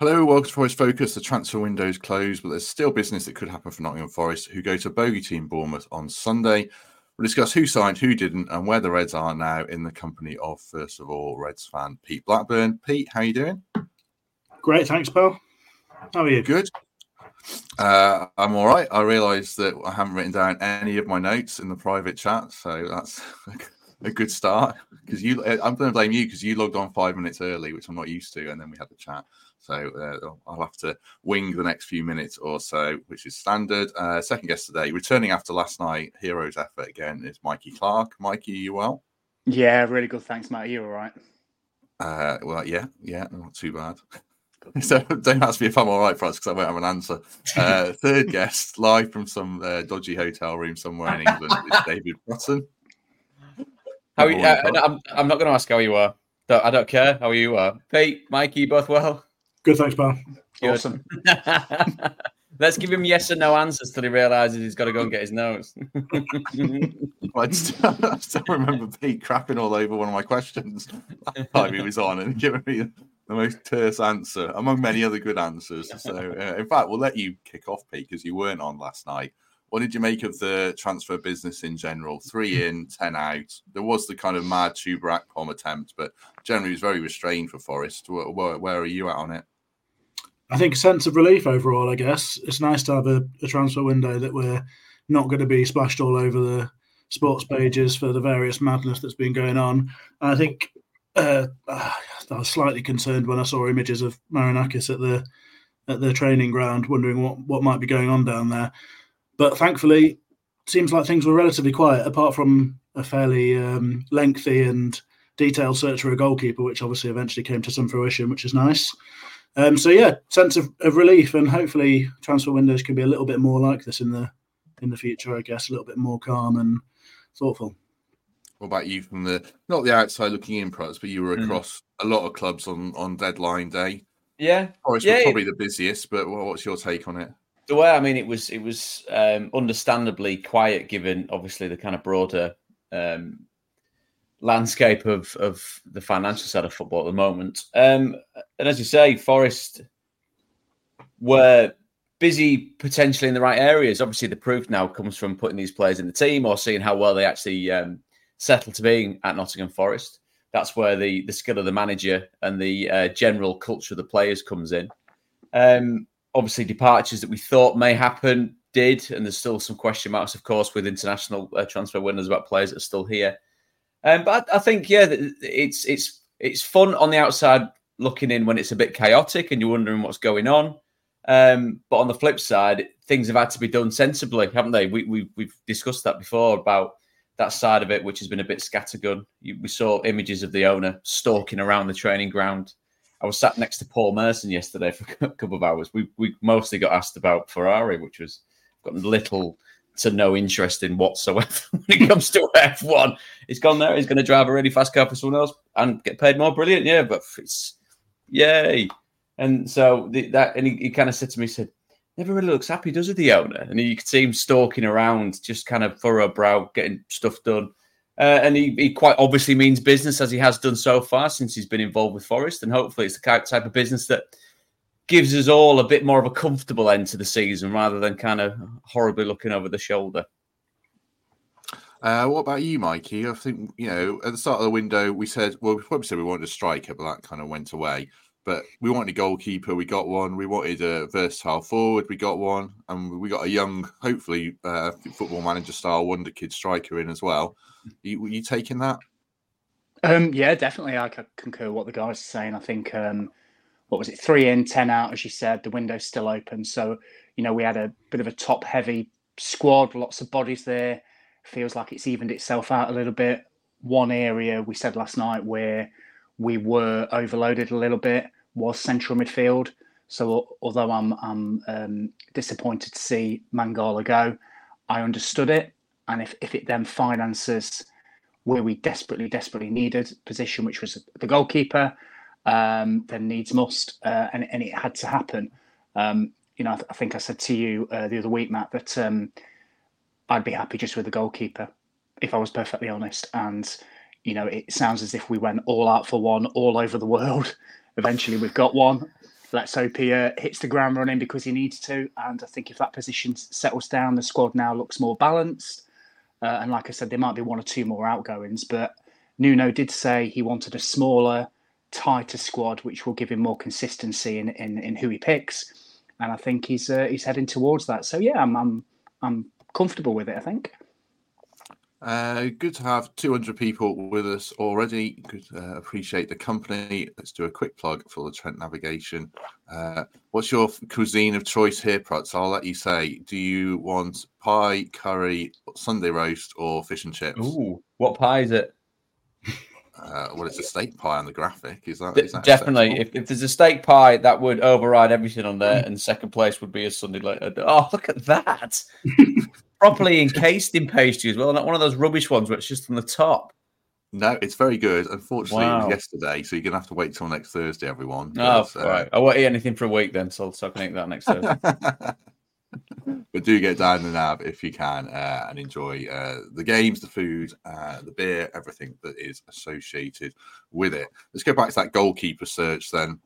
Hello, welcome to Forest Focus. The transfer window is closed, but there's still business that could happen for Nottingham Forest, who go to bogey team Bournemouth on Sunday. We'll discuss who signed, who didn't, and where the Reds are now in the company of, first of all, Reds fan Pete Blackburn. Pete, how are you doing? Great, thanks, Paul. How are you? Good. Uh, I'm all right. I realise that I haven't written down any of my notes in the private chat, so that's a good start. Because you, I'm going to blame you because you logged on five minutes early, which I'm not used to, and then we had the chat. So uh, I'll have to wing the next few minutes or so, which is standard. Uh, second guest today, returning after last night, hero's effort again, is Mikey Clarke. Mikey, you well? Yeah, really good. Thanks, Matt. You all right? Uh, well, yeah, yeah, not too bad. so don't ask me if I'm all right, Franz, because I won't have an answer. Uh, third guest, live from some uh, dodgy hotel room somewhere in England, is David Prutton. How are you, uh, I'm, I'm not going to ask how you are. I don't care how you are. Pete, Mikey, both well? Good, thanks, pal. Awesome. Let's give him yes or no answers till he realizes he's got to go and get his notes. I, still, I still remember Pete crapping all over one of my questions last time he was on and giving me the most terse answer among many other good answers. So, uh, in fact, we'll let you kick off, Pete, because you weren't on last night. What did you make of the transfer business in general? Three in, ten out. There was the kind of mad Chuba Akpom attempt, but generally it was very restrained for Forest. Where, where, where, are you at on it? I think a sense of relief overall. I guess it's nice to have a, a transfer window that we're not going to be splashed all over the sports pages for the various madness that's been going on. I think uh, I was slightly concerned when I saw images of Marinakis at the at the training ground, wondering what, what might be going on down there. But thankfully, seems like things were relatively quiet, apart from a fairly um, lengthy and detailed search for a goalkeeper, which obviously eventually came to some fruition, which is nice. Um, so yeah, sense of, of, relief, and hopefully transfer windows can be a little bit more like this in the in the future. I guess a little bit more calm and thoughtful. What about you from the not the outside looking in, Prutz, but you were mm. across mm. a lot of clubs on on deadline day. Yeah, Forest yeah, probably the busiest, but what's your take on it? The way I mean, it was it was um, understandably quiet given obviously the kind of broader um, landscape of of the financial side of football at the moment. Um, and as you say, Forest were busy potentially in the right areas. Obviously, the proof now comes from putting these players in the team or seeing how well they actually um, settle to being at Nottingham Forest. That's where the the skill of the manager and the uh, general culture of the players comes in. Um, obviously departures that we thought may happen did, and there's still some question marks, of course, with international uh, transfer windows about players that are still here. Um, but I, I, think, yeah, it's it's it's fun on the outside looking in when it's a bit chaotic and you're wondering what's going on. Um, but on the flip side, things have had to be done sensibly, haven't they? We, we we've discussed that before about that side of it, which has been a bit scattergun. we saw images of the owner stalking around the training ground I was sat next to Paul Merson yesterday for a couple of hours. We we mostly got asked about Ferrari, which was got little to no interest in whatsoever when it comes to F1. He's gone there. He's going to drive a really fast car for someone else and get paid more. Brilliant, yeah. But it's yay. And so the, that, and he, he kind of said to me, he said, never really looks happy, does he, the owner? And you could see him stalking around, just kind of furrow brow, getting stuff done. Uh, and he, he quite obviously means business as he has done so far since he's been involved with Forest. And hopefully it's the type of business that gives us all a bit more of a comfortable end to the season rather than kind of horribly looking over the shoulder. Uh, what about you, Mikey? I think you know at the start of the window we said well we probably said we wanted a striker, but that kind of went away. But we wanted a goalkeeper, we got one. We wanted a versatile forward, we got one, and we got a young, hopefully, uh, football manager style wonder kid striker in as well. You, you taking that? Um, yeah, definitely. I concur what the guys are saying. I think um, what was it, three in, ten out, as you said. The window's still open, so you know we had a bit of a top-heavy squad, lots of bodies there. Feels like it's evened itself out a little bit. One area we said last night where we were overloaded a little bit was central midfield. So although I'm I'm um, disappointed to see Mangala go, I understood it, and if if it then finances where we desperately desperately needed position, which was the goalkeeper um, then needs must, uh, and, and it had to happen. Um, you know, I, th- I, think I said to you uh, the other week, Matt, that um, I'd be happy just with the goalkeeper, if I was perfectly honest. And you know, it sounds as if we went all out for one all over the world. Eventually, we've got one. Let's hope he uh, hits the ground running because he needs to. And I think if that position settles down, the squad now looks more balanced. Uh, and like I said, there might be one or two more outgoings, but Nuno did say he wanted a smaller, tighter squad, which will give him more consistency in, in, in who he picks. And I think he's uh, he's heading towards that. So yeah, I'm I'm I'm comfortable with it. I think. Uh, good to have 200 people with us already. Good, uh, appreciate the company. Let's do a quick plug for the Trent Navigation. Uh, what's your cuisine of choice here, Prutz? I'll let you say. Do you want pie, curry, Sunday roast, or fish and chips? Ooh, what pie is it? uh, well, it's a steak pie on the graphic. Is that, is that definitely? If, if, there's a steak pie, that would override everything on there, and second place would be a Sunday later. Oh, look at that! Properly encased in pastry as well, not one of those rubbish ones where it's just on the top. No, it's very good. Unfortunately, wow. it was yesterday, so you're gonna have to wait till next Thursday, everyone. Oh, uh, right. I won't eat anything for a week then, so, so I can eat that next Thursday. but do get down the nav if you can uh, and enjoy uh, the games, the food, uh, the beer, everything that is associated with it. Let's go back to that goalkeeper search then.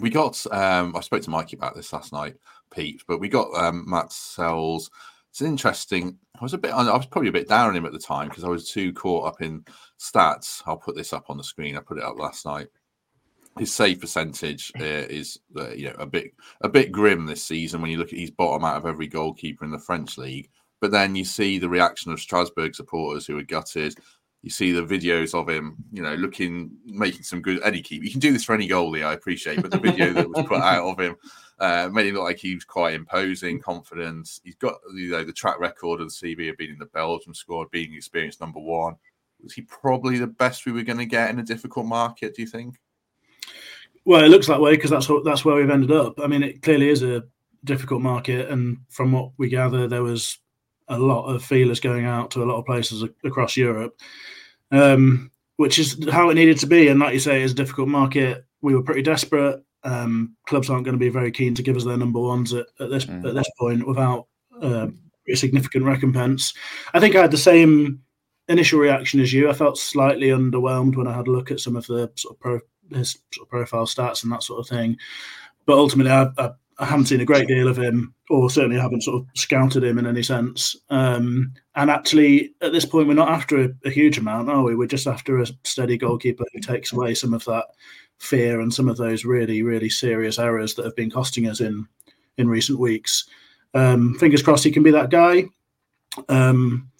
We got, um, I spoke to Mikey about this last night, Pete, but we got um, Matz Sels. It's interesting. I was a bit, I was probably a bit down on him at the time because I was too caught up in stats. I'll put this up on the screen. I put it up last night his save percentage uh, is uh, you know a bit a bit grim this season when you look at his bottom out of every goalkeeper in the French league. But then you see the reaction of Strasbourg supporters who are gutted. You see the videos of him, you know, looking making some good any keep. You can do this for any goalie, I appreciate, but the video that was put out of him uh, made it look like he was quite imposing, confident. He's got you know the track record of the CV of being in the Belgium squad, being experienced number one. Was he probably the best we were going to get in a difficult market? Do you think? Well, it looks that way because that's what, that's where we've ended up. I mean, it clearly is a difficult market, and from what we gather, there was a lot of feelers going out to a lot of places across Europe, um, which is how it needed to be. And like you say, it's a difficult market. We were pretty desperate. Um, clubs aren't going to be very keen to give us their number ones at, at this mm. at this point without uh, a significant recompense. I think I had the same initial reaction as you. I felt slightly underwhelmed when I had a look at some of the sort of pro his sort of profile stats and that sort of thing. But ultimately, I, I, I, haven't seen a great deal of him, or certainly haven't sort of scouted him in any sense. Um, and actually, at this point, we're not after a, a, huge amount, are we? We're just after a steady goalkeeper who takes away some of that fear and some of those really, really serious errors that have been costing us in in recent weeks. Um, fingers crossed he can be that guy. Um,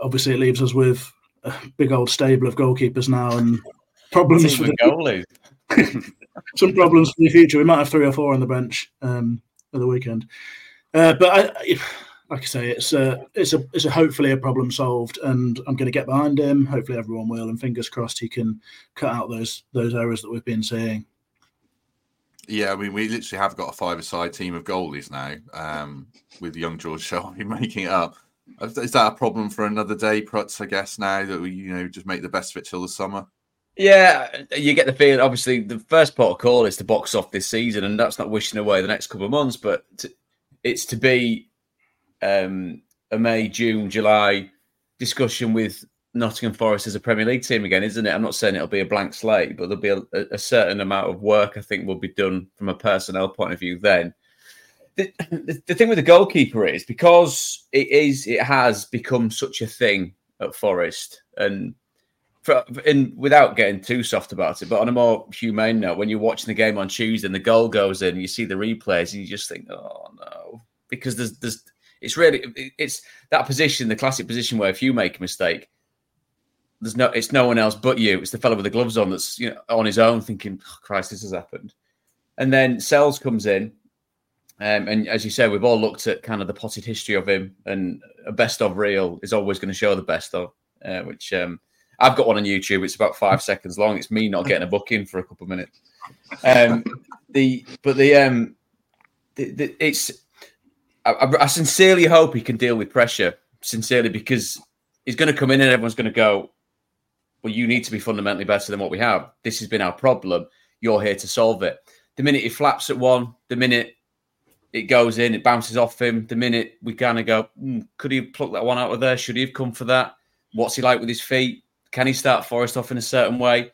obviously, it leaves us with a big old stable of goalkeepers now, and problems for the goalie. some problems for the future. We might have three or four on the bench um, at the weekend. Uh, but I, like I say, it's a it's a it's a hopefully a problem solved, and I'm going to get behind him. Hopefully, everyone will, and fingers crossed he can cut out those those errors that we've been seeing. Yeah, I mean, we literally have got a five-a-side team of goalies now, um, with young George Shelvey making it up. Is that a problem for another day, Prutz? I guess now that we, you know, just make the best of it till the summer. Yeah, you get the feeling. Obviously, the first port of call is to box off this season, and that's not wishing away the next couple of months, but to, it's to be um, a May, June, July discussion with Nottingham Forest as a Premier League team again, isn't it? I'm not saying it'll be a blank slate, but there'll be a, a certain amount of work I think will be done from a personnel point of view then. The, the, the, thing with the goalkeeper is because it is it has become such a thing at Forest, and for, in without getting too soft about it, but on a more humane note, when you're watching the game on Tuesday and the goal goes in, you see the replays and you just think, oh no, because there's there's it's really it's that position, the classic position where if you make a mistake there's no it's no one else but you. It's the fellow with the gloves on that's you know on his own thinking, oh, Christ, this has happened. And then Sels comes in. Um, and as you said, we've all looked at kind of the potted history of him, and a best of reel is always going to show the best of, uh, which um, I've got one on YouTube. It's about five seconds long. It's me not getting a booking for a couple of minutes. Um, the but the um, the, the, it's I, I sincerely hope he can deal with pressure. Sincerely, because he's going to come in and everyone's going to go, well, you need to be fundamentally better than what we have. This has been our problem. You're here to solve it. The minute he flaps at one, the minute it goes in, it bounces off him. The minute we kind of go, mm, could he pluck that one out of there? Should he have come for that? What's he like with his feet? Can he start Forest off in a certain way?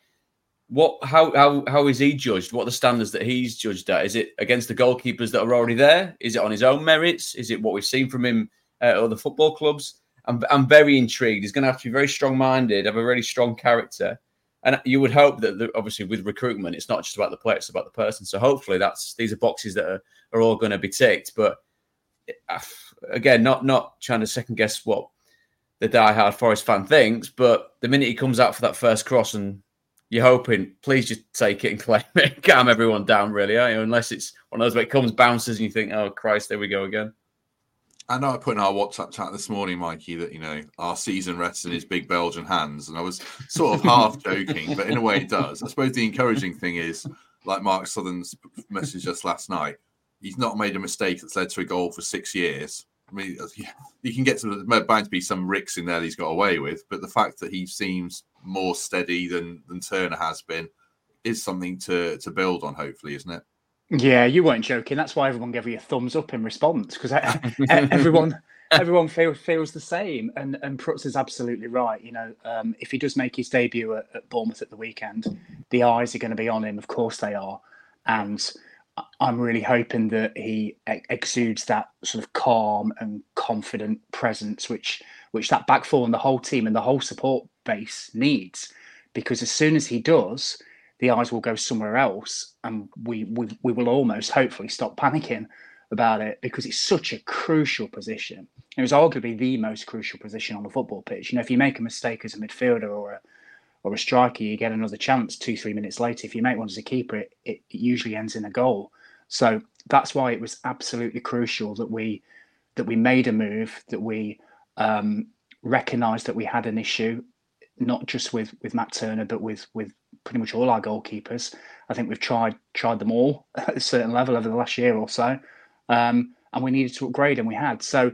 What? How? How? How is he judged? What are the standards that he's judged at? Is it against the goalkeepers that are already there? Is it on his own merits? Is it what we've seen from him at other football clubs? I'm, I'm very intrigued. He's going to have to be very strong minded, have a really strong character. And you would hope that, the, obviously, with recruitment, it's not just about the player, it's about the person. So hopefully, that's these are boxes that are, are all going to be ticked. But uh, again, not not trying to second guess what the die-hard Forest fan thinks, but the minute he comes out for that first cross and you're hoping, please just take it and claim it, calm everyone down, really, are you? Unless it's one of those where it comes, bounces, and you think, oh, Christ, there we go again. I know I put in our WhatsApp chat this morning, Mikey, that you know our season rests in his big Belgian hands, and I was sort of half joking, but in a way it does. I suppose the encouraging thing is, like Mark Southern's message just last night, he's not made a mistake that's led to a goal for six years. I mean, you can get to there bound to be some ricks in there that he's got away with, but the fact that he seems more steady than than Turner has been is something to to build on. Hopefully, isn't it? Yeah, you weren't joking. That's why everyone gave you a thumbs up in response because everyone everyone feels feels the same. And and Prutz is absolutely right. You know, um, if he does make his debut at, at, Bournemouth at the weekend, the eyes are going to be on him. Of course they are, and I'm really hoping that he exudes that sort of calm and confident presence, which which that back four and the whole team and the whole support base needs. Because as soon as he does, the eyes will go somewhere else, and we we, we will almost hopefully stop panicking about it because it's such a crucial position. It was arguably the most crucial position on the football pitch. You know, if you make a mistake as a midfielder or a or a striker, you get another chance two, three minutes later. If you make one as a keeper, it, it, it usually ends in a goal. So that's why it was absolutely crucial that we that we made a move, that we um, recognised that we had an issue, not just with with Matt Turner, but with with pretty much all our goalkeepers. I think we've tried tried them all at a certain level over the last year or so, um, and we needed to upgrade, and we had. So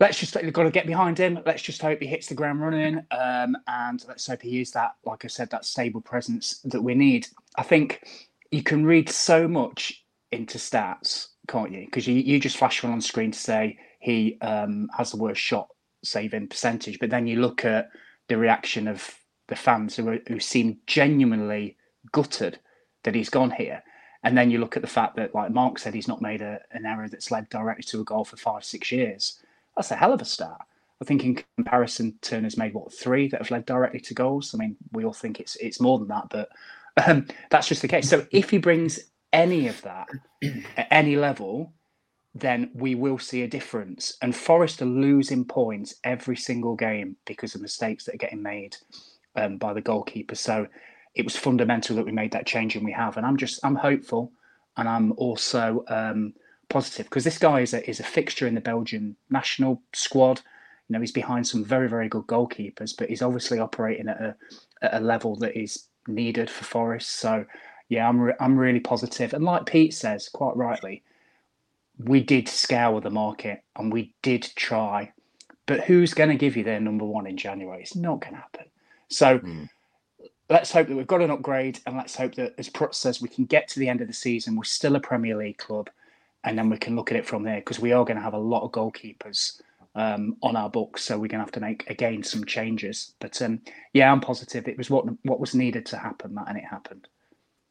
let's just we've got to get behind him. Let's just hope he hits the ground running, um, and let's hope he is that, like I said, that stable presence that we need. I think you can read so much into stats, can't you? Because you, you just flash one on screen to say he um, has the worst shot saving percentage, but then you look at the reaction of the fans who, who seem genuinely gutted that he's gone here. And then you look at the fact that, like Mark said, he's not made a, an error that's led directly to a goal for five, six years. That's a hell of a start. I think in comparison, Turner's made what three that have led directly to goals. I mean, we all think it's it's more than that, but um, that's just the case. So if he brings any of that at any level, then we will see a difference. And Forest are losing points every single game because of mistakes that are getting made um, by the goalkeeper. So it was fundamental that we made that change, and we have. And I'm just I'm hopeful, and I'm also um, positive because this guy is a is a fixture in the Belgian national squad. You know, he's behind some very very good goalkeepers, but he's obviously operating at a at a level that is needed for Forest. So yeah, I'm re- I'm really positive. And like Pete says, quite rightly, we did scour the market and we did try, but who's going to give you their number one in January? It's not going to happen. So. Mm. Let's hope that we've got an upgrade, and let's hope that, as Prut says, we can get to the end of the season. We're still a Premier League club, and then we can look at it from there because we are going to have a lot of goalkeepers um, on our books, so we're going to have to make again some changes. But um, yeah, I'm positive it was what what was needed to happen, that, and it happened.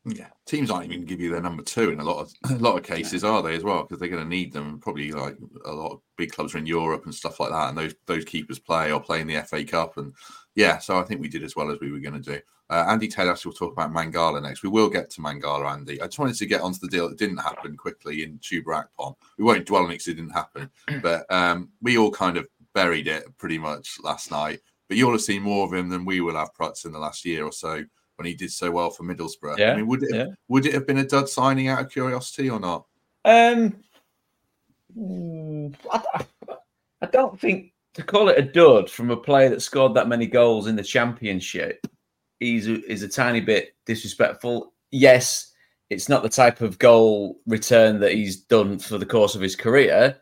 Yeah, teams aren't even give you their number two in a lot of a lot of cases, are they as well? Because they're going to need them. Probably like a lot of big clubs are in Europe and stuff like that, and those those keepers play or play in the FA Cup, and yeah, so I think we did as well as we were going to do. Uh, Andy Taylor will talk about Mangala next. We will get to Mangala, Andy. I just wanted to get onto the deal that didn't happen quickly in Chuba Akpom. We won't dwell on it because it didn't happen, but um, we all kind of buried it pretty much last night. But you'll have seen more of him than we will have Prutz in the last year or so when he did so well for Middlesbrough. Yeah, I mean, would it yeah. would it have been a dud signing out of curiosity or not? Um, I, I don't think to call it a dud from a player that scored that many goals in the championship is is a tiny bit disrespectful. Yes, it's not the type of goal return that he's done for the course of his career,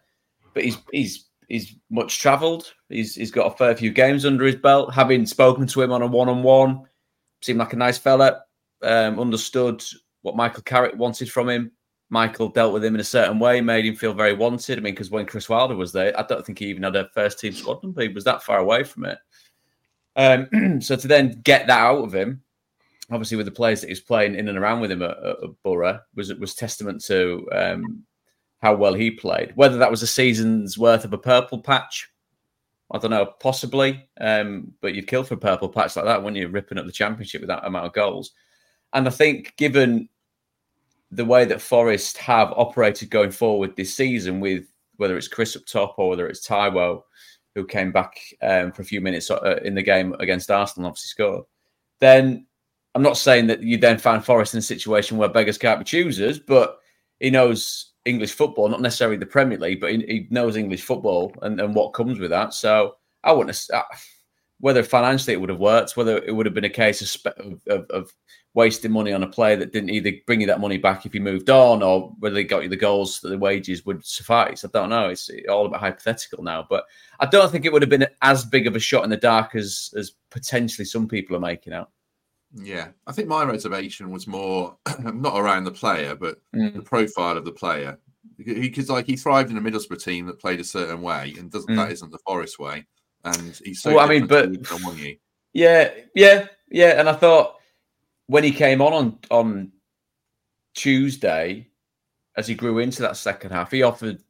but he's he's he's much travelled. He's he's got a fair few games under his belt. Having spoken to him on a one on one, seemed like a nice fella. Um, understood what Michael Carrick wanted from him. Michael dealt with him in a certain way, made him feel very wanted. I mean, because when Chris Wilder was there, I don't think he even had a first team squad number. He was that far away from it. Um, so to then get that out of him, obviously with the players that he's playing in and around with him at, at Borough, was was testament to um, how well he played. Whether that was a season's worth of a purple patch, I don't know, possibly. Um, but you'd kill for a purple patch like that when you're ripping up the championship with that amount of goals. And I think, given the way that Forest have operated going forward this season, with whether it's Chris up top or whether it's Taiwo, who came back um, for a few minutes uh, in the game against Arsenal, and obviously scored, then I'm not saying that you then find Forest in a situation where beggars can't be choosers, but he knows English football, not necessarily the Premier League, but he, he knows English football and, and what comes with that. So I wouldn't have, uh, whether financially it would have worked, whether it would have been a case of, of, of wasting money on a player that didn't either bring you that money back if you moved on or whether they got you the goals that the wages would suffice. I don't know. It's all about hypothetical now, but I don't think it would have been as big of a shot in the dark as as potentially some people are making out. Yeah, I think my reservation was more not around the player, but Mm. the profile of the player. Because like he thrived in a Middlesbrough team that played a certain way, and doesn't Mm. isn't the Forest way. And he's so. Well, I mean, but-. Yeah, yeah, yeah. And I thought when he came on on on Tuesday, as he grew into that second half, he offered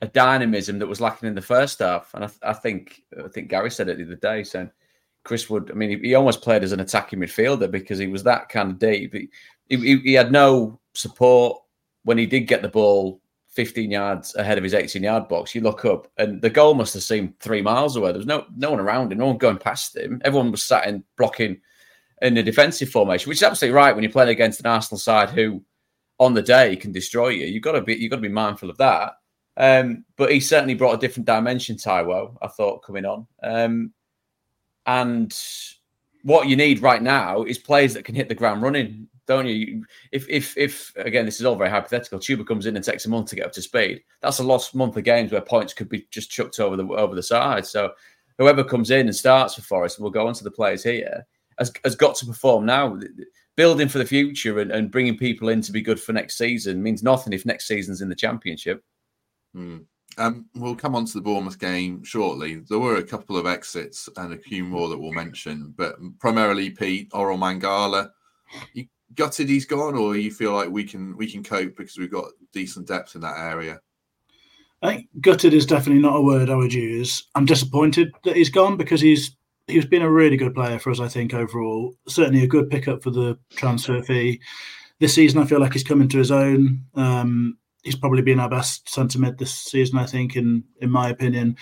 a dynamism that was lacking in the first half. And I, I think I think Gary said it the other day, saying Chris Wood. I mean, he, he almost played as an attacking midfielder because he was that kind of deep. He, he, he had no support when he did get the ball 15 yards ahead of his 18 yard box. You look up and the goal must have seemed three miles away. There was no no one around him, no one going past him. Everyone was sat in blocking in a defensive formation, which is absolutely right when you're playing against an Arsenal side who, on the day, can destroy you. You've got to be you've got to be mindful of that. Um, but he certainly brought a different dimension, Taiwo, I thought, coming on. Um, and what you need right now is players that can hit the ground running, don't you? If if if again, this is all very hypothetical. Chuba comes in and takes a month to get up to speed. That's a lost month of games where points could be just chucked over the over the side. So whoever comes in and starts for Forest, we'll go on to the players here, has, has got to perform now. Building for the future and, and bringing people in to be good for next season means nothing if next season's in the championship. Hmm. Um, we'll come on to the Bournemouth game shortly. There were a couple of exits and a few more that we'll mention, but primarily Pete, Orel Mangala. You gutted he's gone, or you feel like we can we can cope because we've got decent depth in that area? I think gutted is definitely not a word I would use. I'm disappointed that he's gone because he's he's been a really good player for us. I think overall, certainly a good pickup for the transfer fee. This season, I feel like he's coming to his own. Um, he's probably been our best centre mid this season. I think, in in my opinion,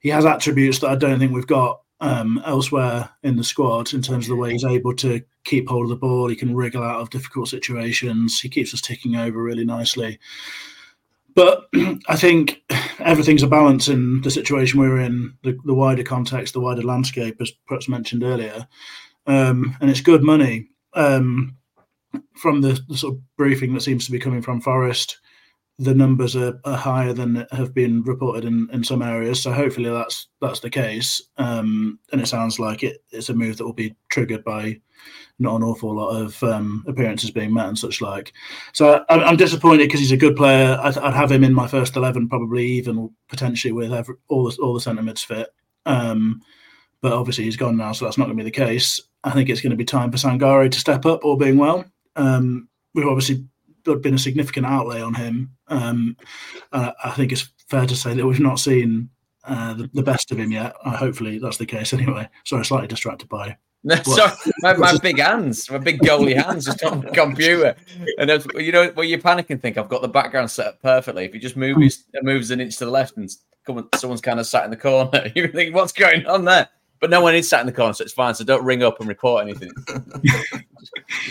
he has attributes that I don't think we've got um, elsewhere in the squad in terms of the way he's able to keep hold of the ball. He can wriggle out of difficult situations. He keeps us ticking over really nicely. But I think everything's a balance in the situation we're in, the, the wider context, the wider landscape, as perhaps mentioned earlier. Um, and it's good money. Um, from the, the, sort of briefing that seems to be coming from Forest, the numbers are, are higher than have been reported in, in some areas. So hopefully that's that's the case. Um, and it sounds like it, it's a move that will be triggered by not an awful lot of um, appearances being met and such like. So I, am disappointed because he's a good player. I'd, I'd, have him in my first eleven, probably even potentially with every, all the all the centre mids fit. Um, but obviously he's gone now, so that's not going to be the case. I think it's going to be time for Sangare to step up, all being well. Um, we've obviously been a significant outlay on him. Um, I think it's fair to say that we've not seen uh, the, the, best of him yet. Uh, hopefully that's the case anyway. Sorry, slightly distracted by. Sorry, my, my big hands, my big goalie hands just on the computer, and you know when you're panicking, think I've got the background set up perfectly. If you just move his, hmm. moves an inch to the left and someone's kind of sat in the corner, you think what's going on there? But no one is sat in the corner, so it's fine. So don't ring up and report anything.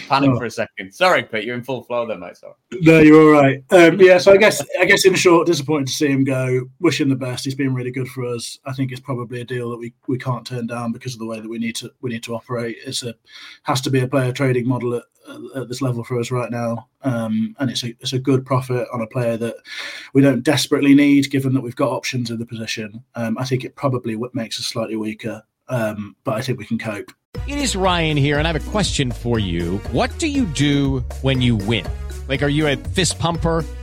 Panic oh. for a second. Sorry, Pete, you're in full flow there, mate. Sorry. No, you're all right. Um, yeah, so I guess I guess in short, disappointed to see him go. Wish him the best. He's been really good for us. I think it's probably a deal that we, we can't turn down because of the way that we need to we need to operate. It's a has to be a player trading model at, at this level for us right now, um, and it's a it's a good profit on a player that we don't desperately need, given that we've got options in the position. Um, I think it probably makes us slightly weaker um, but I think we can cope. It is Ryan here, and I have a question for you. What do you do when you win? Like, are you a fist pumper?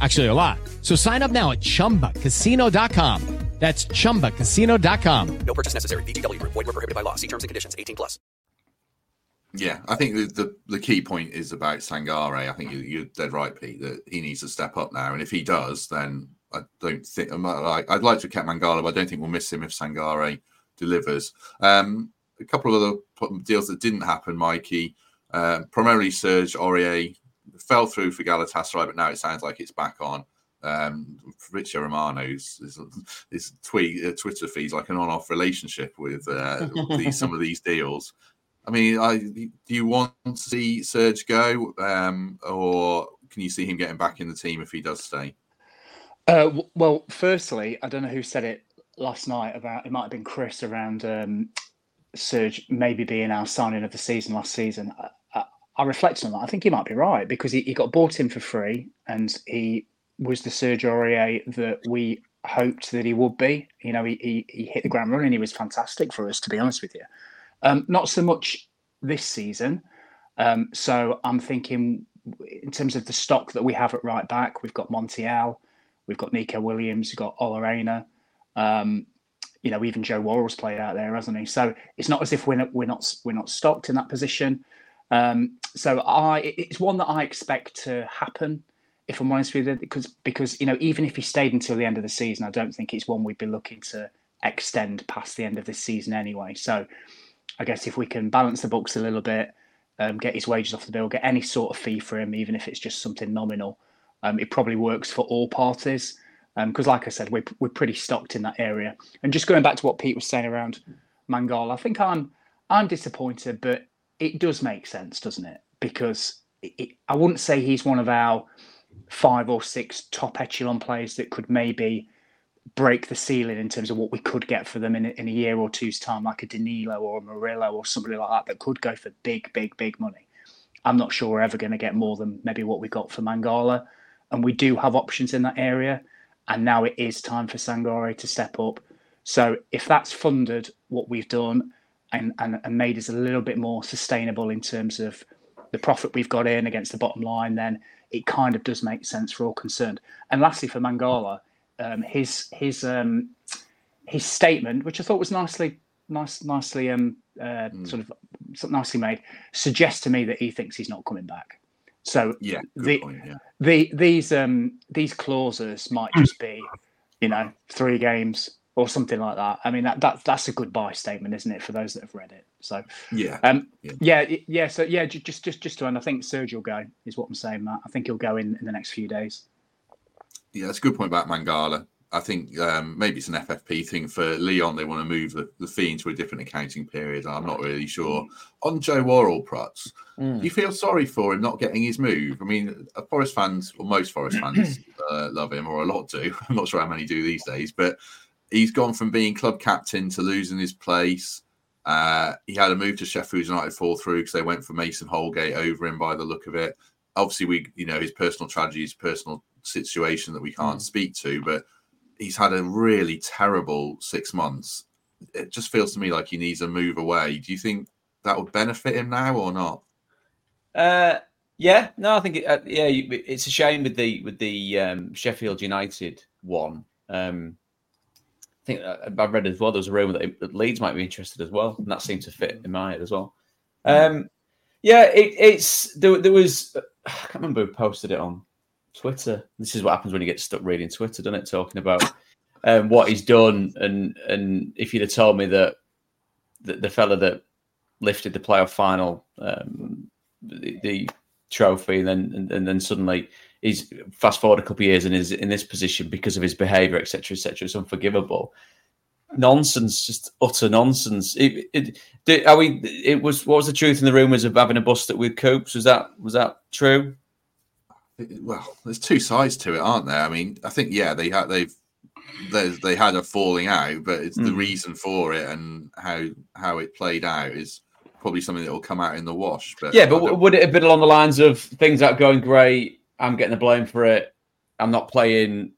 Actually, a lot. So sign up now at chumbacasino.com. That's ChumbaCasino.com. No purchase necessary. VGW. Void were prohibited by law. See terms and conditions. 18 plus. Yeah, I think the, the, the key point is about Sangare. I think you, are dead right, Pete, that he needs to step up now. And if he does, then I don't think like I'd like to keep Mangala, but I don't think we'll miss him if Sangare delivers. Um, a couple of other deals that didn't happen, Mikey. Uh, primarily, Serge Aurier fell through for Galatasaray, but now it sounds like it's back on um, Fabrizio Romano's his, his tweet uh, Twitter feeds like an on-off relationship with uh, these, some of these deals. I mean, I, do you want to see Serge go, um, or can you see him getting back in the team if he does stay? Uh, well, firstly, I don't know who said it last night about it might have been Chris around um, Serge maybe being our signing of the season last season. I, I on that. I think he might be right because he, he got bought in for free and he was the Serge Aurier that we hoped that he would be. You know, he, he, he hit the ground running. He was fantastic for us, to be honest with you. Um, not so much this season. Um, so I'm thinking, in terms of the stock that we have at right back, we've got Montiel, we've got Neco Williams, we've got Ola Aina. Um, you know, even Joe Worrall's played out there, hasn't he? So it's not as if we're not we're not we're not stocked in that position. Um, so I, it's one that I expect to happen if I'm honest with you, because because you know even if he stayed until the end of the season, I don't think it's one we'd be looking to extend past the end of this season anyway. So I guess if we can balance the books a little bit, um, get his wages off the bill, get any sort of fee for him, even if it's just something nominal, um, it probably works for all parties. Because, um, like I said, we're we're pretty stocked in that area. And just going back to what Pete was saying around Mangala, I think I'm I'm disappointed, but it does make sense, doesn't it? Because it, it, I wouldn't say he's one of our five or six top echelon players that could maybe break the ceiling in terms of what we could get for them in, in a year or two's time, like a Danilo or a Murillo or somebody like that that could go for big, big, big money. I'm not sure we're ever going to get more than maybe what we got for Mangala. And we do have options in that area. And now it is time for Sangare to step up. So if that's funded what we've done and, and, and made us a little bit more sustainable in terms of the profit we've got in against the bottom line, then it kind of does make sense for all concerned. And lastly, for Mangala, um, his his um, his statement, which I thought was nicely nice, nicely um, uh, sort of sort of nicely made, suggests to me that he thinks he's not coming back. So Yeah, the, point, yeah. the these um these clauses might just be, you know, three games or something like that. I mean that, that that's a good goodbye statement, isn't it, for those that have read it? So Yeah, um, yeah. yeah, yeah. So yeah, just just just to end, I think Sergio will go is what I'm saying, Matt. I think he'll go in in the next few days. Yeah, that's a good point about Mangala. I think um, maybe it's an FFP thing for Lyon. They want to move the, the fee into a different accounting period. I'm not really sure. On Joe Worrall, Prutz, Mm. do you feel sorry for him not getting his move? I mean, uh, Forest fans, or most Forest fans, uh, love him, or a lot do. I'm not sure how many do these days, but he's gone from being club captain to losing his place. Uh, he had a move to Sheffield United fall through because they went for Mason Holgate over him by the look of it. Obviously, we you know his personal tragedy, his personal situation that we can't speak to, but he's had a really terrible six months. It just feels to me like he needs a move away. Do you think that would benefit him now or not? Uh, yeah, no, I think it, uh, yeah, it's a shame with the with the um, Sheffield United one. Um, think uh, I've read as well. There was a rumor that, that Leeds might be interested as well, and that seemed to fit in my head as well. Um, yeah, it, it's there, there was I can't remember who posted it on Twitter. This is what happens when you get stuck reading Twitter, doesn't it? Talking about um, what he's done, and and if you'd have told me that the, the fella that lifted the playoff final, um, the, the trophy, and then and, and then suddenly he's fast forward a couple of years and is in this position because of his behaviour, etc., etc. It's unforgivable. Nonsense, just utter nonsense. It, it, did, are we? It was. What was the truth in the rumours of having a bust up with Coops? Was that was that true? Well, there's two sides to it, aren't there? I mean, I think yeah, they had they've they had a falling out, but it's the Mm. reason for it and how how it played out is probably something that will come out in the wash. But Yeah, but would it have been along the lines of things aren't going great? I'm getting the blame for it. I'm not playing.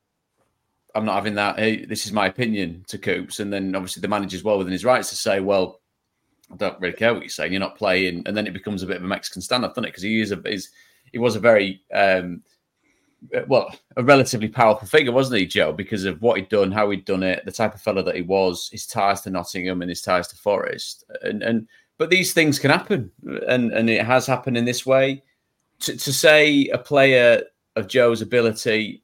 I'm not having that. Hey, this is my opinion to Coops, and then obviously the manager's well within his rights to say, "Well, I don't really care what you're saying. You're not playing," and then it becomes a bit of a Mexican standoff, doesn't it? Because he is a is he was a very um, well a relatively powerful figure, wasn't he, Joe? Because of what he'd done, how he'd done it, the type of fellow that he was, his ties to Nottingham and his ties to Forest, and and but these things can happen, and and it has happened in this way. To, to say a player of Joe's ability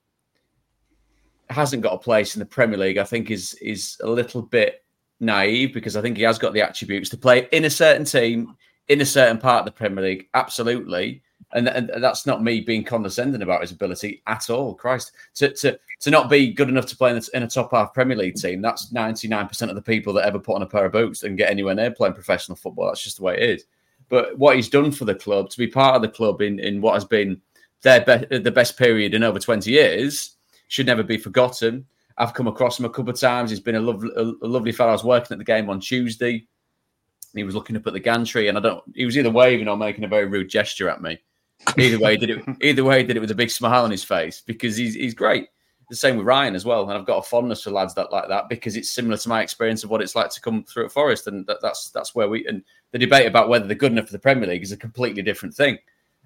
hasn't got a place in the Premier League, I think is is a little bit naive because I think he has got the attributes to play in a certain team in a certain part of the Premier League. Absolutely. And, and that's not me being condescending about his ability at all. Christ, to to, to not be good enough to play in a, in a top half Premier League team, that's ninety nine percent of the people that ever put on a pair of boots and get anywhere near playing professional football. That's just the way it is. But what he's done for the club, to be part of the club in, in what has been their be- the best period in over twenty years, should never be forgotten. I've come across him a couple of times. He's been a lovely, a, lovely fellow. I was working at the game on Tuesday. He was looking up at the gantry, and I don't. He was either waving or making a very rude gesture at me. Either way, he did it. Either way, he did it with a big smile on his face because he's he's great. The same with Ryan as well, and I've got a fondness for lads that like that because it's similar to my experience of what it's like to come through at Forest, and that, that's that's where we and the debate about whether they're good enough for the Premier League is a completely different thing.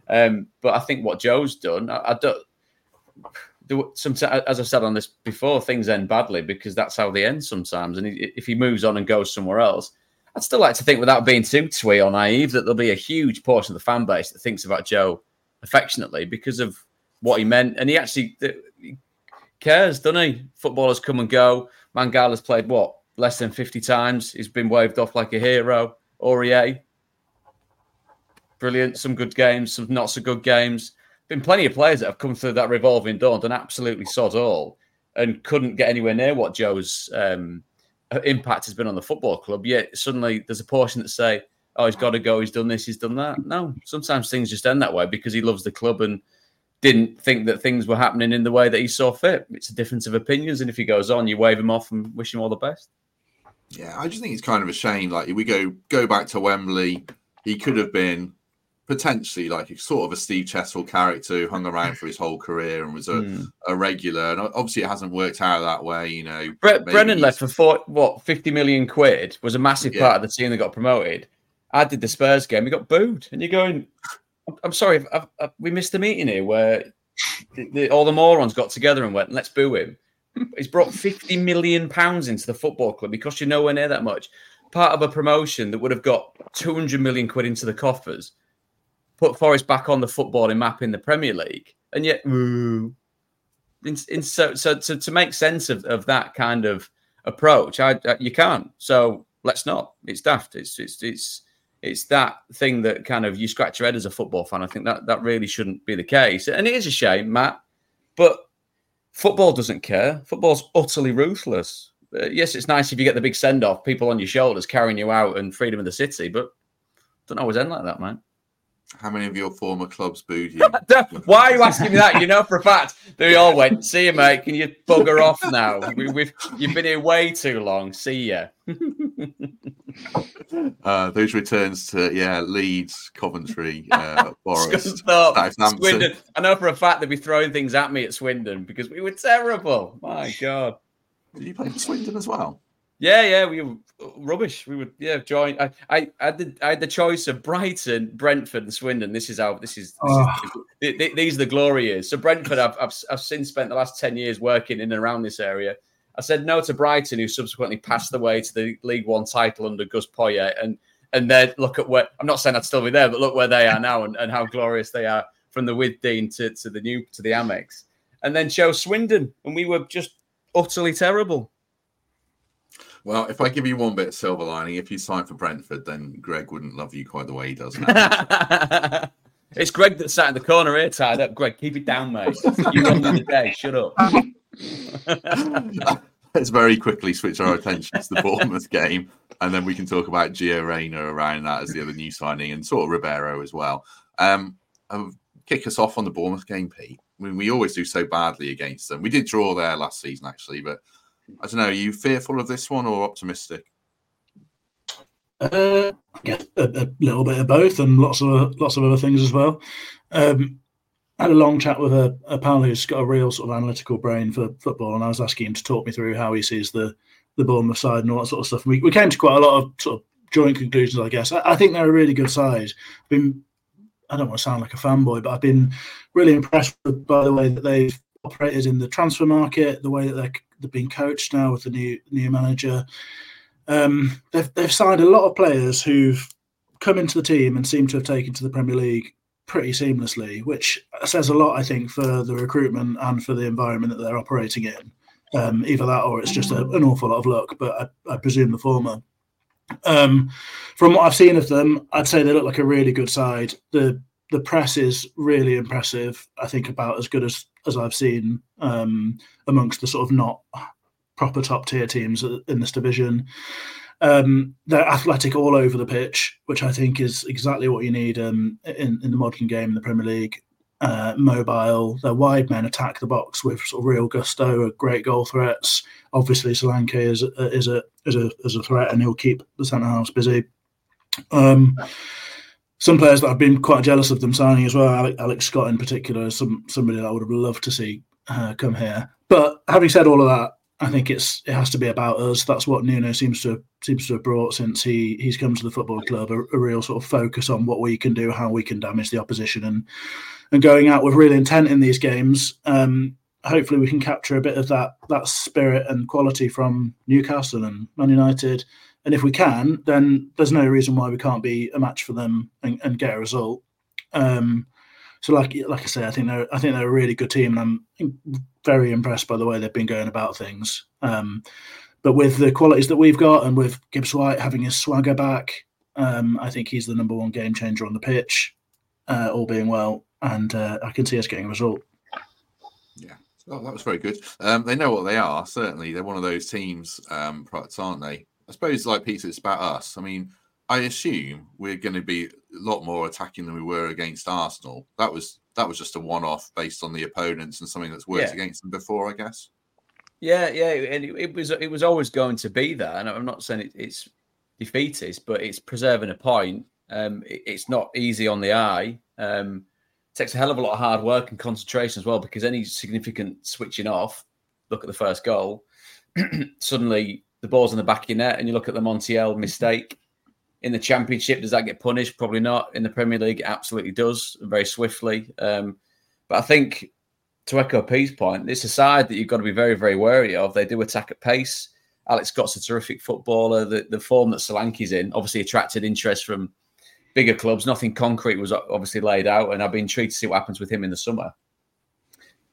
Um, but I think what Joe's done, I, I don't. Sometimes, as I said on this before, things end badly because that's how they end sometimes. And if he moves on and goes somewhere else, I'd still like to think, without being too twee or naive, that there'll be a huge portion of the fan base that thinks about Joe affectionately because of what he meant. And he actually cares, doesn't he? Footballers come and go. Mangala's played what less than fifty times. He's been waved off like a hero. Aurier, brilliant. Some good games, some not so good games. Been plenty of players that have come through that revolving door and done absolutely sod all, and couldn't get anywhere near what Joe's um, impact has been on the football club. Yet suddenly there's a portion that say, "Oh, he's got to go. He's done this. He's done that." No, sometimes things just end that way because he loves the club and didn't think that things were happening in the way that he saw fit. It's a difference of opinions, and if he goes on, you wave him off and wish him all the best. Yeah, I just think it's kind of a shame. Like we go go back to Wembley, he could have been potentially like a sort of a Steve Chettle character who hung around for his whole career and was a, Hmm. a regular. And obviously, it hasn't worked out that way. You know, maybe Brennan left for four, what fifty million quid was a massive Yeah. part of the team that got promoted. I did the Spurs game, we got booed, and you're going. I'm- sorry, I've, I've, we missed a meeting here where the, the, all the morons got together and went, "Let's boo him." He's brought fifty million pounds into the football club because you're nowhere near that much. Part of a promotion that would have got two hundred million quid into the coffers, put Forest back on the footballing map in the Premier League, and yet, in, in so so to, to make sense of, of that kind of approach, I, I you can't. So let's not. It's daft. It's it's it's it's that thing that kind of you scratch your head as a football fan. I think that that really shouldn't be the case, and it is a shame, Matt. But football doesn't care. Football's utterly ruthless. Uh, yes, it's nice if you get the big send off, people on your shoulders carrying you out, and freedom of the city, but don't always end like that, man. How many of your former clubs booed you? Why are you asking me that? You know for a fact they all went. See you, mate. Can you bugger off now? We, we've you've been here way too long. See ya. Uh, those returns to yeah, Leeds, Coventry, uh, Forest. Swindon. I know for a fact they'd be throwing things at me at Swindon because we were terrible. My God. Did you play for Swindon as well? Yeah, yeah, we were uh, rubbish. We would, yeah, join. I, I, I, did, I had the choice of Brighton, Brentford, and Swindon. This is how this is. This Oh. is ah. th- th- these are the glory years. So Brentford, I've, I've, I've since spent the last ten years working in and around this area. I said no to Brighton, who subsequently passed the way to the League One title under Gus Poyet, and and then look at where I'm not saying I'd still be there, but look where they are now and, and how glorious they are from the Withdean to, to the new to the Amex, and then chose Swindon, and we were just utterly terrible. Well, if I give you one bit of silver lining, if you sign for Brentford, then Greg wouldn't love you quite the way he does now. It's Greg that sat in the corner here tied up. Greg, keep it down, mate. You run the day. Shut up. Let's very quickly switch our attention to the Bournemouth game, and then we can talk about Gio Reyna around that as the other new signing, and sort of Ribeiro as well. Um, um, kick us off on the Bournemouth game, Pete. I mean, we always do so badly against them. We did draw there last season, actually, but I don't know. Are you fearful of this one or optimistic? Uh, I guess a, a little bit of both, and lots of lots of other things as well. Um, I had a long chat with a, a pal who's got a real sort of analytical brain for football, and I was asking him to talk me through how he sees the the Bournemouth side and all that sort of stuff. We, we came to quite a lot of sort of joint conclusions, I guess. I, I think they're a really good side. I've been, I don't want to sound like a fanboy, but I've been really impressed by the way that they've operated in the transfer market, the way that they're, they've been coached now with the new new manager. Um, they've they've signed a lot of players who've come into the team and seem to have taken to the Premier League pretty seamlessly, which says a lot, I think, for the recruitment and for the environment that they're operating in. Um, either that or it's just a, an awful lot of luck, but I, I presume the former. Um, from what I've seen of them, I'd say they look like a really good side. The the press is really impressive. I think about as good as as I've seen um, amongst the sort of not proper top tier teams in this division. Um, they're athletic all over the pitch, which I think is exactly what you need um, in in the modern game in the Premier League. Uh, mobile, their wide men attack the box with sort of real gusto, great goal threats. Obviously, Solanke is is a is a is a threat, and he'll keep the centre halves busy. Um, some players that I've been quite jealous of them signing as well. Alex, Scott, in particular, is some somebody that I would have loved to see uh, come here. But having said all of that, I think it's it has to be about us. That's what Nuno seems to seems to have brought since he he's come to the football club. A, a real sort of focus on what we can do, how we can damage the opposition, and and going out with real intent in these games. Um, hopefully, we can capture a bit of that that spirit and quality from Newcastle and Man United. And if we can, then there's no reason why we can't be a match for them and, and get a result. Um, so, like like I say, I think they're I think they're a really good team, and I'm very impressed by the way they've been going about things. Um, but with the qualities that we've got, and with Gibbs White having his swagger back, um, I think he's the number one game changer on the pitch, uh, all being well, and uh, I can see us getting a result. Yeah. Oh, that was very good. Um, they know what they are. Certainly, they're one of those teams, um, aren't they? I suppose, like Peter, it's about us. I mean, I assume we're going to be a lot more attacking than we were against Arsenal. That was that was just a one-off based on the opponents and something that's worked Yeah. against them before, I guess. Yeah, yeah, and it, it was it was always going to be that. And I'm not saying it, it's defeatist, but it's preserving a point. Um, it- it's not easy on the eye. Um, takes a hell of a lot of hard work and concentration as well because any significant switching off. Look at the first goal. Suddenly the ball's in the back of your net, and you look at the Montiel mistake in the Championship. Does that get punished? Probably not. In the Premier League, it absolutely does, very swiftly. Um, but I think to echo P's point, it's a side that you've got to be very, very wary of. They do attack at pace. Alex Scott's a terrific footballer. The, the form that Solanke's in obviously attracted interest from bigger clubs. Nothing concrete was obviously laid out, and I've been intrigued to see what happens with him in the summer.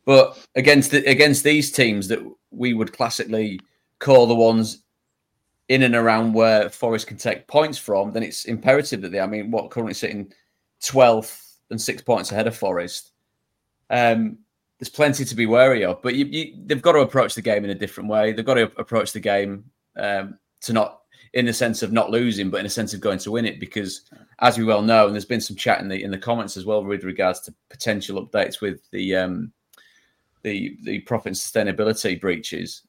But against the, against these teams that we would classically call the ones in and around where Forest can take points from, then it's imperative that they. I mean, what currently sitting twelfth and six points ahead of Forest. Um, there's plenty to be wary of, but you, you, they've got to approach the game in a different way. They've got to approach the game um, to not, in the sense of not losing, but in a sense of going to win it. Because, as we well know, and there's been some chat in the in the comments as well with regards to potential updates with the um, the the profit and sustainability breaches.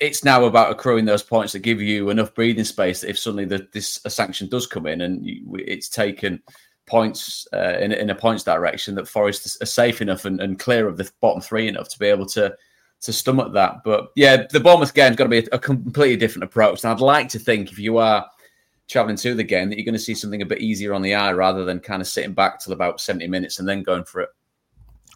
It's now about accruing those points that give you enough breathing space that if suddenly the, this a sanction does come in and you, it's taken points uh, in, in a points direction that Forest are safe enough and, and clear of the bottom three enough to be able to to stomach that. But yeah, the Bournemouth game's got to be a, a completely different approach. And I'd like to think if you are traveling to the game that you're going to see something a bit easier on the eye rather than kind of sitting back till about 70 minutes and then going for it.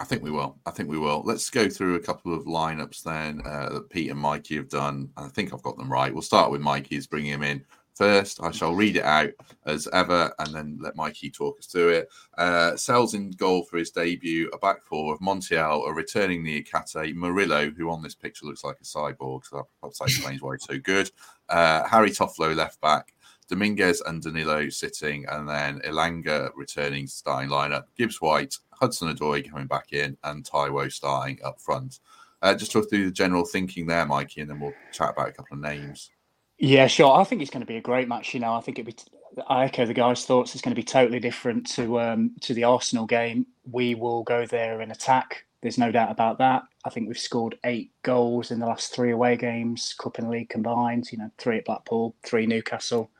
I think we will. I think we will. Let's go through a couple of lineups then uh, that Pete and Mikey have done. I think I've got them right. We'll start with Mikey's bringing him in first. I shall read it out as ever and then let Mikey talk us through it. Uh, Sels in goal for his debut, a back four of Montiel, a returning Niakhaté, Murillo, who on this picture looks like a cyborg, so that perhaps explains why he's so good. Uh, Harry Toffolo left back, Dominguez and Danilo sitting, and then Elanga returning starting lineup, Gibbs White, Hudson Odoi coming back in, and Taiwo starting up front. Uh, just talk through the general thinking there, Mikey, and then we'll chat about a couple of names. Yeah, sure. I think it's going to be a great match. You know, I think it'd be. I echo the guys' thoughts. It's going to be totally different to um, to the Arsenal game. We will go there and attack. There's no doubt about that. I think we've scored eight goals in the last three away games, cup and league combined. You know, three at Blackpool, three Newcastle,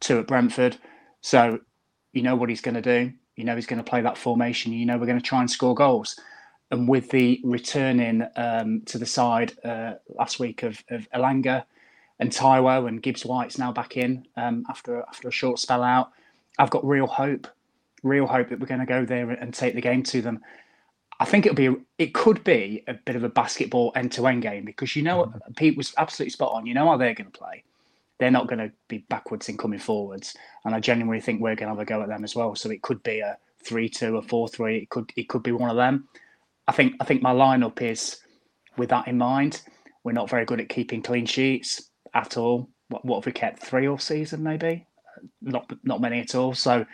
two at Brentford. So you know what he's going to do. You know he's going to play that formation. You know we're going to try and score goals. And with the returning um, to the side uh, last week of, of Elanga and Taiwo and Gibbs White's now back in um, after after a short spell out. I've got real hope, real hope that we're going to go there and take the game to them. I think it'll be it could be a bit of a basketball end to end game because you know Pete was absolutely spot on. You know how they're going to play. They're not going to be backwards in coming forwards, and I genuinely think we're going to have a go at them as well. So it could be a three-two, a four-three. It could it could be one of them. I think I think my lineup is with that in mind. We're not very good at keeping clean sheets at all. What, what have we kept? Three all season, maybe? Uh, not not many at all. So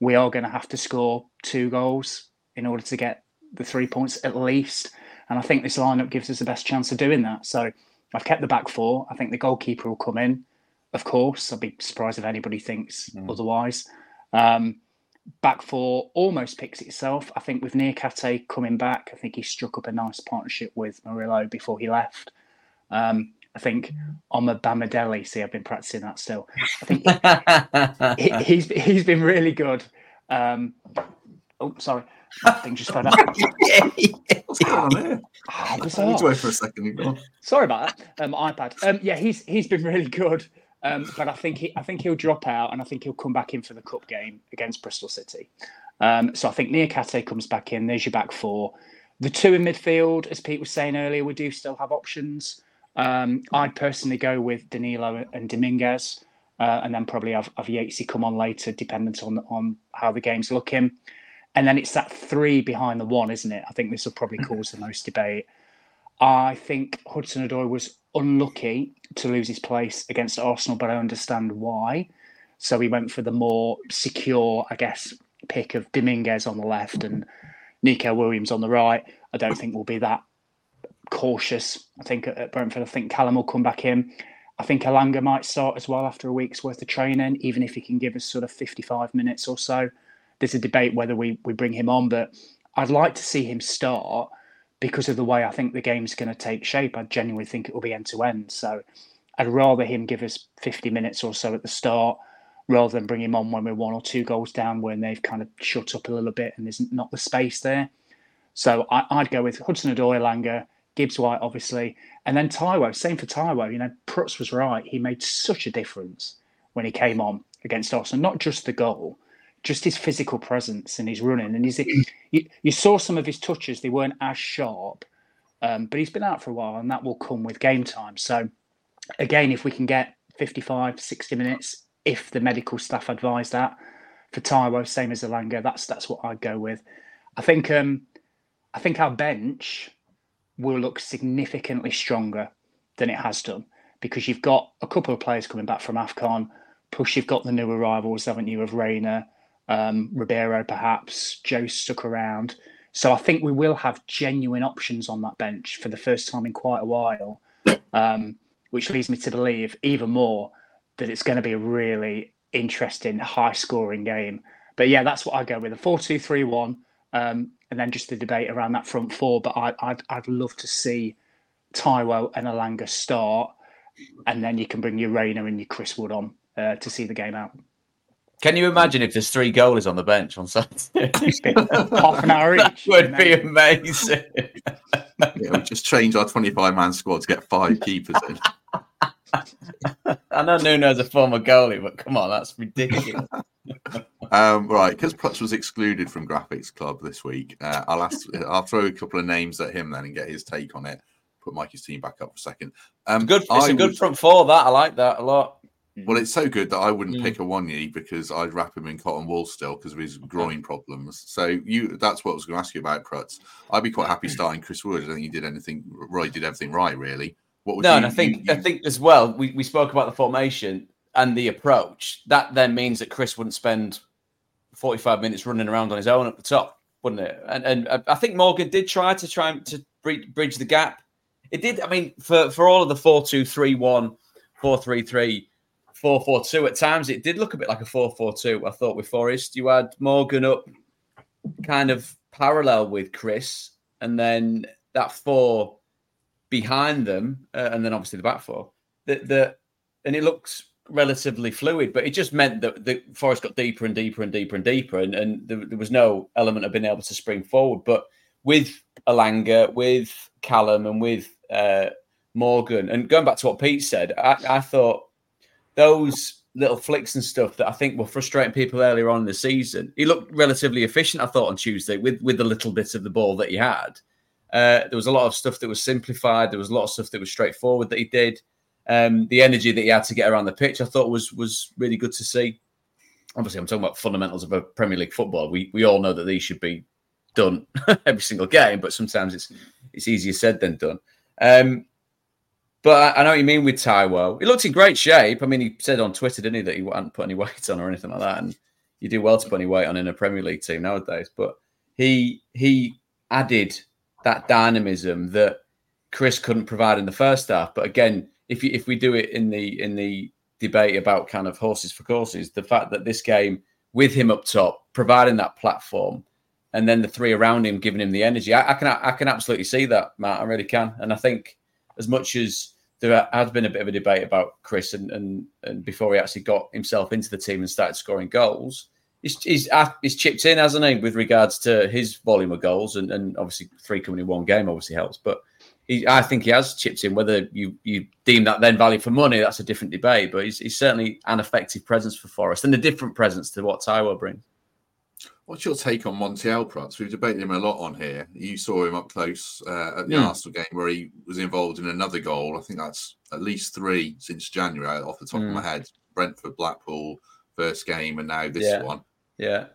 we are going to have to score two goals in order to get the three points at least. And I think this lineup gives us the best chance of doing that. So I've kept the back four. I think the goalkeeper will come in, of course. I'd be surprised if anybody thinks otherwise. Um, back four almost picks itself. I think with Niakhaté coming back, I think he struck up a nice partnership with Murillo before he left. Um, I think Omobamidele. See, I've been practicing that still. I think he, he's he's been really good. Um, oh, sorry, thing just fell out. What's going on here? Ah, I need to wait for a second. Sorry about that. Um, iPad. Um, yeah, he's he's been really good. Um, but I think he, I think he'll drop out, and I think he'll come back in for the cup game against Bristol City. Um, so I think Niakhaté comes back in. There's your back four. The two in midfield, as Pete was saying earlier, we do still have options. Um, I'd personally go with Danilo and Dominguez, uh, and then probably have, have Yatesy come on later, dependent on on how the game's looking. And then it's that three behind the one, isn't it? I think this will probably cause the most debate. I think Hudson Odoi was unlucky to lose his place against Arsenal, but I understand why. So he went for the more secure, I guess, pick of Dominguez on the left and Neco Williams on the right. I don't think we'll be that cautious. I think at, Brentford, I think Callum will come back in. I I think Elanga might start as well after a week's worth of training, even if he can give us sort of 55 minutes or so. There's a debate whether we, we bring him on, but I'd like to see him start because of the way I think the game's going to take shape. I genuinely think it will be end to end. So I'd rather him give us 50 minutes or so at the start rather than bring him on when we're one or two goals down when they've kind of shut up a little bit and there's not the space there. So I, would go with Hudson Odoi, Langer, Gibbs White, obviously, and then Taiwo. Same for Taiwo. You know, Prutz was right. He made such a difference when he came on against Arsenal. Not just the goal, just his physical presence and his running. And his, you, you saw some of his touches; they weren't as sharp, um, but he's been out for a while, and that will come with game time. So, again, if we can get 55, 60 minutes, if the medical staff advise that for Taiwo, same as Elanga, that's that's what I'd go with. I think um, I think our bench will look significantly stronger than it has done because you've got a couple of players coming back from AFCON, plus you've got the new arrivals, haven't you, of Reyna, um, Ribeiro perhaps, Joe stuck around. So I think we will have genuine options on that bench for the first time in quite a while, um, which leads me to believe even more that it's going to be a really interesting, high scoring game. But yeah, that's what I go with a 4 2 3 1. Um, and then just the debate around that front four. But I, I'd, I'd love to see Taiwo and Elanga start, and then you can bring your Reyna and your Chris Wood on uh, to see the game out. Can you imagine if there's three goalies on the bench on Saturday? Half an hour each. That would be amazing. yeah, we just change our 25 man squad to get five keepers in. I know Nuno's a former goalie, but come on, that's ridiculous. um, right, because Prutz was excluded from Graphics Club this week, uh, I'll ask, I'll throw a couple of names at him then and get his take on it. Put Mikey's team back up for a second. Um, good, it's I a good would, front four. That I like that a lot. Well, it's so good that I wouldn't mm. pick Awoniyi because I'd wrap him in cotton wool still because of his groin problems. So you—that's what I was going to ask you about Prutz. I'd be quite happy starting Chris Wood. I don't think he did anything. Roy did everything right, really. What would no, you, and I think you, you... I think as well. We, we spoke about the formation and the approach. That then means that Chris wouldn't spend forty five minutes running around on his own at the top, wouldn't it? And and I think Morgan did try to try to bridge the gap. It did. I mean, for for all of the four two three one, four three. 4-4-2 at times it did look a bit like a 4-4-2 i thought with forest you had morgan up kind of parallel with chris and then that four behind them, uh, and then obviously the back four. That the and it looks relatively fluid, but it just meant that the Forest got deeper and deeper and deeper and deeper, and, and there, there was no element of being able to spring forward. But with Elanga, with Callum, and with uh, Morgan, and going back to what Pete said, I, I thought those little flicks and stuff that I think were frustrating people earlier on in the season. He looked relatively efficient, I thought, on Tuesday with with the little bits of the ball that he had. Uh, there was a lot of stuff that was simplified. There was a lot of stuff that was straightforward that he did. Um, the energy that he had to get around the pitch, I thought was was really good to see. Obviously, I'm talking about fundamentals of a Premier League football. We we all know that these should be done every single game, but sometimes it's it's easier said than done. Um, but I, know what you mean with Taiwo. He looked in great shape. I mean, he said on Twitter, didn't he, that he hadn't put any weight on or anything like that. And you do well to put any weight on in a Premier League team nowadays. But he he added that dynamism that Chris couldn't provide in the first half. But again, if you, if we do it in the in the debate about kind of horses for courses, the fact that this game with him up top, providing that platform, and then the three around him giving him the energy, I, I can I can absolutely see that, Matt. I really can, and I think as much as there has been a bit of a debate about Chris and, and and before he actually got himself into the team and started scoring goals, he's, he's, uh, he's chipped in, hasn't he, with regards to his volume of goals, and, and obviously three coming in one game obviously helps. But he, I think he has chipped in. Whether you you deem that then value for money, that's a different debate. But he's, he's certainly an effective presence for Forest and a different presence to what Taiwo brings. What's your take on Montiel Prutz? We've debated him a lot on here. You saw him up close uh, at the mm. Arsenal game where he was involved in another goal. I think that's at least three since January, off the top mm. of my hmm. head. Brentford, Blackpool, first game, and now this yeah. one. Yeah,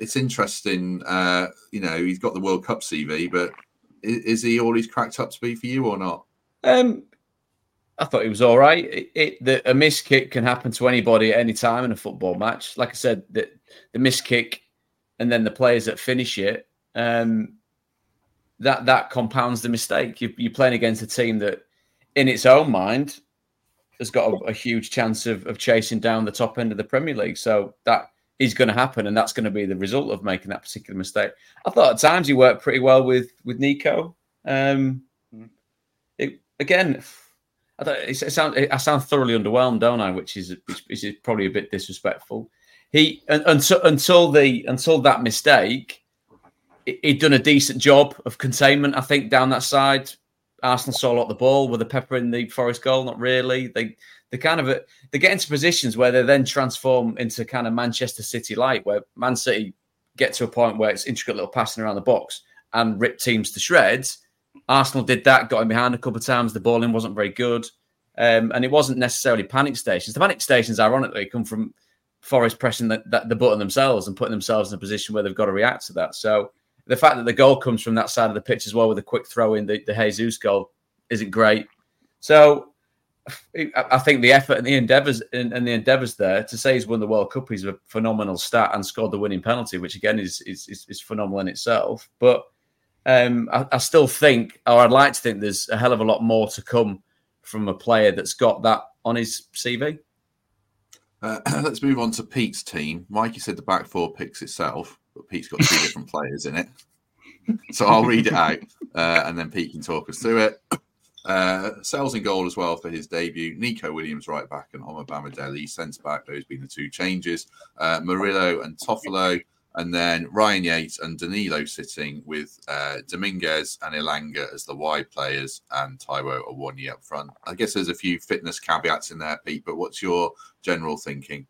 it's interesting. Uh, you know, he's got the World Cup CV, but is, is, he all he's cracked up to be for you or not? Um, I thought he was all right. It, it, the, a miss kick can happen to anybody at any time in a football match. Like I said, the, the miss kick and then the players that finish it, um, that that compounds the mistake. You, you're playing against a team that, in its own mind, has got a, a huge chance of, of chasing down the top end of the Premier League. So that is going to happen, and that's going to be the result of making that particular mistake. I thought at times he worked pretty well with with Neco. Um, it, again, I, it, sound, I sound thoroughly underwhelmed, don't I? Which is which is probably a bit disrespectful. He until until the until that mistake, he'd done a decent job of containment. I think down that side, Arsenal saw a lot of the ball. with the pepper in the Forest goal? Not really. They they kind of they get into positions where they then transform into kind of Manchester City like, where Man City get to a point where it's intricate little passing around the box and rip teams to shreds. Arsenal did that, got in behind a couple of times. The ball in wasn't very good, um, and it wasn't necessarily panic stations. The panic stations, ironically, come from Forest pressing the, the, the button themselves and putting themselves in a position where they've got to react to that. So the fact that the goal comes from that side of the pitch as well with a quick throw in the, the Jesus goal isn't great. So I think the effort and the endeavours and, the endeavours there to say he's won the World Cup is a phenomenal stat and scored the winning penalty, which again is is, is, is phenomenal in itself. But um, I, I, still think, or I'd like to think, there's a hell of a lot more to come from a player that's got that on his CV. Uh, let's move on to Pete's team. Mikey said the back four picks itself, but Pete's got two different players in it. So I'll read it out, uh, and then Pete can talk us through it. Uh, Sels in goal as well for his debut. Neco Williams right back and Omobamidele centre back. Those being the two changes. Uh, Murillo and Toffolo. And then Ryan Yates and Danilo sitting with uh, Dominguez and Elanga as the wide players and Taiwo Awoniyi up front. I guess there's a few fitness caveats in there, Pete, but what's your general thinking?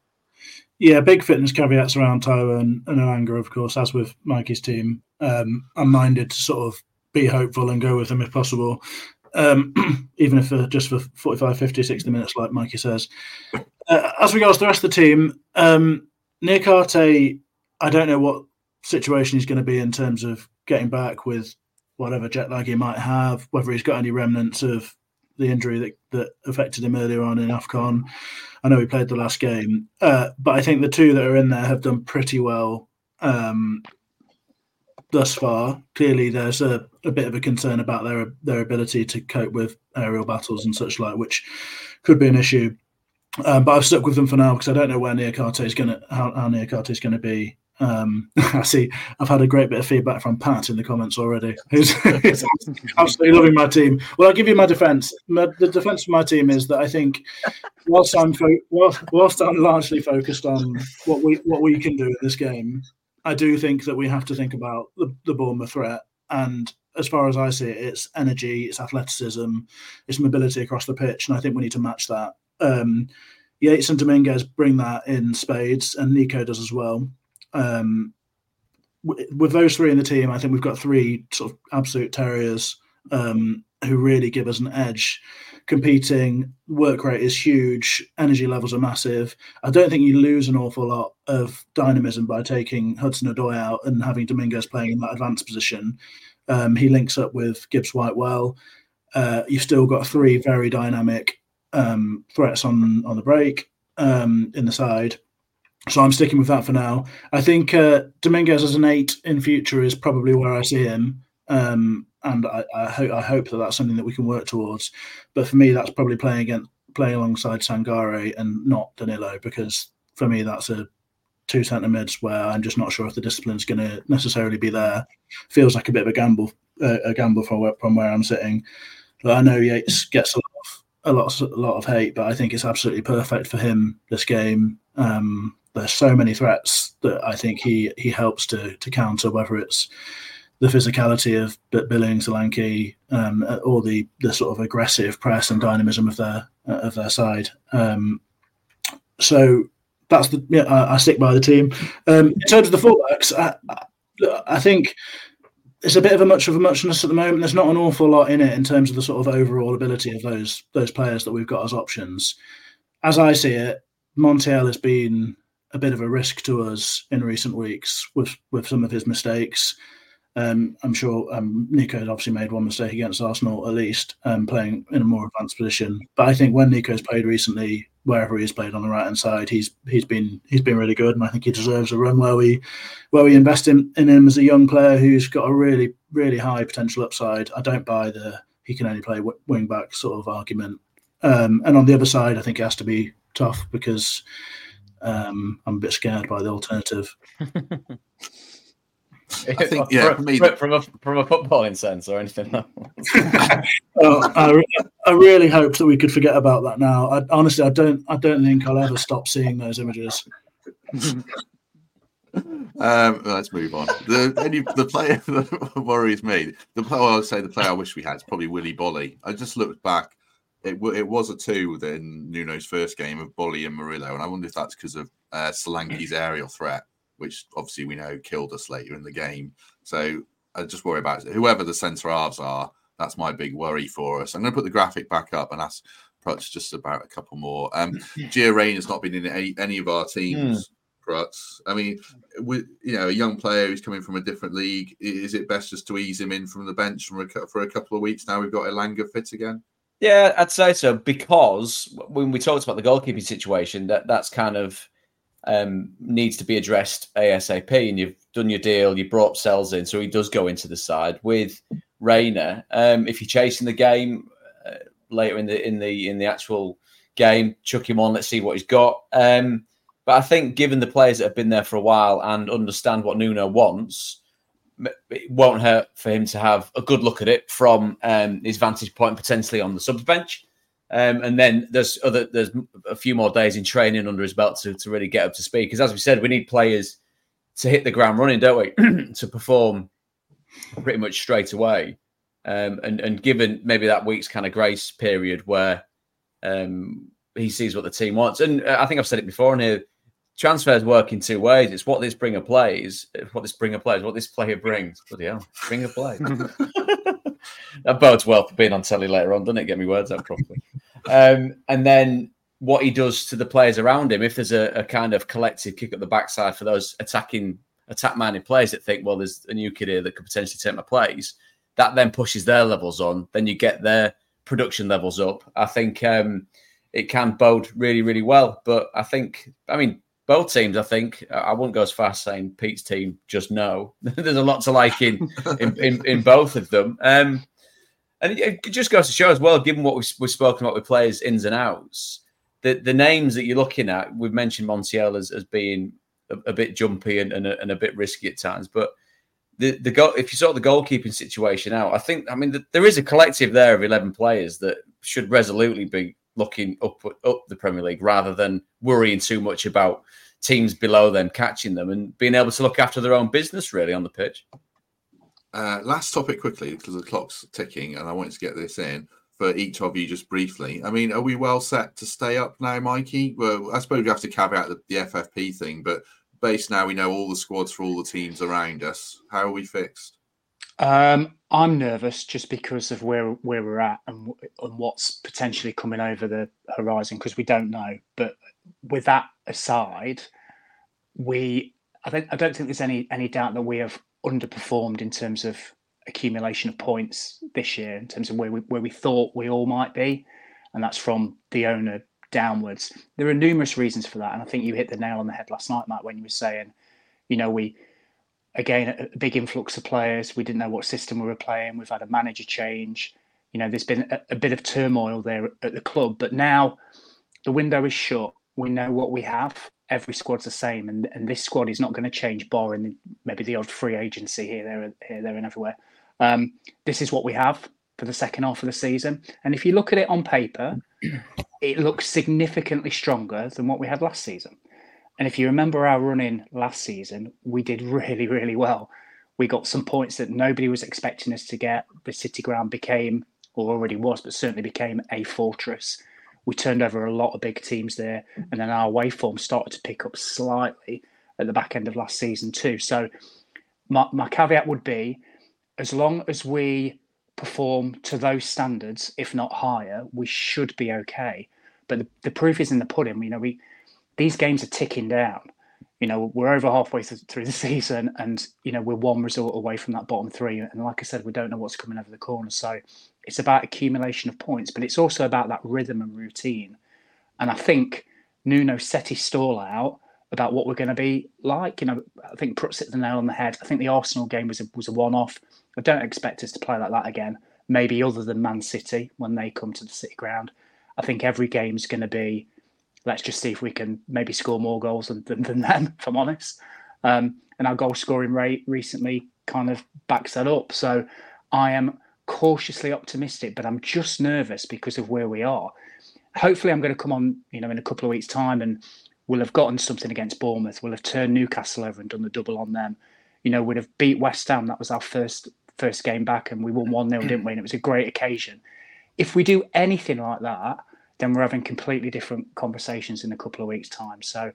Yeah, big fitness caveats around Taiwo and, and Elanga, of course, as with Mikey's team. Um, I'm minded to sort of be hopeful and go with them if possible um, even if for, just for 45, 50, 60 minutes, like Mikey says. Uh, as regards the rest of the team, um, Niakhaté, I don't know what situation he's going to be in terms of getting back with whatever jet lag he might have, whether he's got any remnants of the injury that, that affected him earlier on in AFCON. I know he played the last game, uh, but I think the two that are in there have done pretty well um, thus far. Clearly, there's a, a bit of a concern about their their ability to cope with aerial battles and such like, which could be an issue. Um, but I've stuck with them for now because I don't know where Niakhaté is going to how, how Niakhaté is going to be. Um, I see. I've had a great bit of feedback from Pat in the comments already. Who's, absolutely loving my team. Well, I'll give you my defence. the defence of my team is that I think, whilst I'm fo- whilst, whilst I'm largely focused on what we what we can do in this game, I do think that we have to think about the, the Bournemouth threat. And as far as I see it, it's energy, it's athleticism, it's mobility across the pitch. And I think we need to match that. Um, Yates and Dominguez bring that in spades, and Neco does as well. Um, with those three in the team, I think we've got three sort of absolute terriers um, who really give us an edge competing. Work rate is huge. Energy levels are massive. I don't think you lose an awful lot of dynamism by taking Hudson Odoi out and having Dominguez playing in that advanced position. Um, he links up with Gibbs White well. Uh, you've still got three very dynamic um, threats on on the break um, in the side. So I'm sticking with that for now. I think uh, Dominguez as an eight in future is probably where I see him. Um, and I, I, hope I hope that that's something that we can work towards. But for me, that's probably playing against playing alongside Sangare and not Danilo because for me that's a two centre mids where I'm just not sure if the discipline's going to necessarily be there. Feels like a bit of a gamble, uh, a gamble from where, from where I'm sitting. But I know Yates gets a lot of a lot, a lot of hate, but I think it's absolutely perfect for him this game. Um, there's so many threats that I think he he helps to to counter, whether it's the physicality of Billing, Solanke, um, or the the sort of aggressive press and dynamism of their uh, of their side. Um, so that's the yeah. I, I stick by the team. Um, in terms of the fullbacks, I, I, think it's a bit of a much of a muchness at the moment. There's not an awful lot in it in terms of the sort of overall ability of those those players that we've got as options. As I see it, Montiel has been a bit of a risk to us in recent weeks with with some of his mistakes. Um, I'm sure um, Neco had obviously made one mistake against Arsenal, at least um, playing in a more advanced position. But I think when Neco's played recently, wherever he's played on the right hand side, he's he's been he's been really good, and I think he deserves a run where we where we invest in, in him as a young player who's got a really really high potential upside. I don't buy the he can only play wing back sort of argument. Um, and on the other side, I think it has to be tough because um, I'm a bit scared by the alternative. I think, yeah, from, me, from, from a from a footballing sense or anything. like that. Oh, I, I really hope that we could forget about that now. I, honestly, I don't. I don't think I'll ever stop seeing those images. Um, let's move on. The any, the player that worries me, the player I would say the player I wish we had is probably Willy Boly. I just looked back; it w- it was a two in Nuno's first game of Boly and Murillo, and I wonder if that's because of uh, Solanke's aerial threat, which obviously we know killed us later in the game. So I just worry about whoever the centre halves are. That's my big worry for us. I'm going to put the graphic back up and ask Prutz just about a couple more. Um, Gio Reyna has not been in any, any of our teams. Prutz. I mean, with you know a young player who's coming from a different league, is it best just to ease him in from the bench from a, for a couple of weeks? Now we've got Elanga fit again. Yeah, I'd say so because when we talked about the goalkeeping situation, that that's kind of um, needs to be addressed ASAP. And you've done your deal, you brought Sels in, so he does go into the side with Rayner. Um, if you're chasing the game uh, later in the in the in the actual game, chuck him on. Let's see what he's got. Um, but I think given the players that have been there for a while and understand what Nuno wants, it won't hurt for him to have a good look at it from um, his vantage point, potentially on the subs bench. Um, and then there's other there's a few more days in training under his belt to, to really get up to speed. Because as we said, we need players to hit the ground running, don't we? to perform pretty much straight away. Um, and and given maybe that week's kind of grace period where um, he sees what the team wants, and uh, I think I've said it before in here. Transfers work in two ways. It's what this bringer plays, what this bringer plays, what this player brings. Bloody hell, bringer plays. that bodes well for being on telly later on, doesn't it? Get me words out properly. Um, and then what he does to the players around him, if there's a, a kind of collective kick up the backside for those attacking, attack minded players that think, well, there's a new kid here that could potentially take my place, that then pushes their levels on. Then you get their production levels up. I think um, it can bode really, really well. But I think, I mean, both teams, I think, I wouldn't go as far as saying Pete's team just no. There's a lot to like in in, in, in both of them. Um, and it just goes to show as well, given what we've, we've spoken about with players' ins and outs, the, the names that you're looking at, we've mentioned Montiel as, as being a, a bit jumpy and, and, a, and a bit risky at times. But the, the goal, if you sort the goalkeeping situation out, I think, I mean, the, there is a collective there of 11 players that should resolutely be looking up, up the Premier League rather than worrying too much about teams below them catching them and being able to look after their own business really on the pitch. Uh, last topic quickly because the clock's ticking, and I wanted to get this in for each of you just briefly. I mean, are we well set to stay up now, Mikey? Well, I suppose we have to caveat the, the FFP thing, but based now we know all the squads for all the teams around us. How are we fixed? Um, I'm nervous just because of where where we're at and, and what's potentially coming over the horizon because we don't know. But with that aside, we I I don't think there's any any doubt that we have underperformed in terms of accumulation of points this year in terms of where we where we thought we all might be, and that's from the owner downwards. There are numerous reasons for that, and I think you hit the nail on the head last night, Matt, when you were saying, you know, we again a big influx of players. We didn't know what system we were playing. We've had a manager change. You know, there's been a, a bit of turmoil there at the club, but now the window is shut. We know what we have. Every squad's the same, and, and this squad is not going to change, barring maybe the odd free agency here, there, here, there, and everywhere. Um, this is what we have for the second half of the season, and if you look at it on paper, it looks significantly stronger than what we had last season. And if you remember our run in last season, we did really, really well. We got some points that nobody was expecting us to get. The City Ground became, or already was, but certainly became a fortress. We turned over a lot of big teams there, and then our away form started to pick up slightly at the back end of last season too. So my, my caveat would be, as long as we perform to those standards, if not higher, we should be okay. But the, the proof is in the pudding. You know, we these games are ticking down. You know, we're over halfway through the season, and you know we're one result away from that bottom three. And like I said, we don't know what's coming over the corner. So it's about accumulation of points, but it's also about that rhythm and routine. And I think Nuno set his stall out about what we're going to be like. You know, I think Prutz hit the nail on the head. I think the Arsenal game was a, was a one off. I don't expect us to play like that again. Maybe other than Man City when they come to the City ground. I think every game's going to be let's just see if we can maybe score more goals than, than, than them, if I'm honest. Um, and our goal scoring rate recently kind of backs that up. So I am cautiously optimistic, but I'm just nervous because of where we are. Hopefully, I'm going to come on, you know, in a couple of weeks' time, and we'll have gotten something against Bournemouth. We'll have turned Newcastle over and done the double on them. You know, we'd have beat West Ham. That was our first first game back, and we won one 0 didn't we? And it was a great occasion. If we do anything like that, then we're having completely different conversations in a couple of weeks' time. So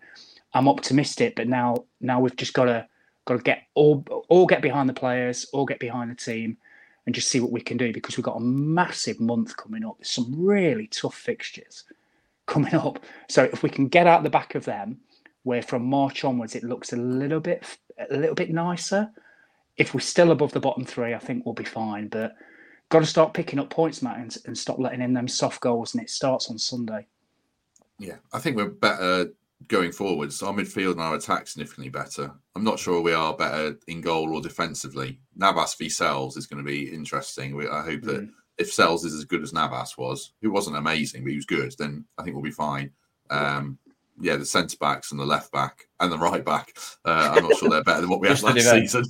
I'm optimistic, but now now we've just got to got to get all all get behind the players, all get behind the team, and just see what we can do because we've got a massive month coming up. There's some really tough fixtures coming up. So if we can get out the back of them, where from March onwards it looks a little bit a little bit nicer. If we're still above the bottom three, I think we'll be fine. But got to start picking up points, Matt, and, and stop letting in them soft goals. And it starts on Sunday. Yeah, I think we're better going forwards. Our midfield and our attack significantly better. I'm not sure we are better in goal or defensively. Navas v Sels is going to be interesting. We, I hope that Mm. if Sels is as good as Navas was, who wasn't amazing, but he was good, then I think we'll be fine. Um, yeah, the centre backs and the left back and the right back. Uh, I'm not sure they're better than what we had Just the last season.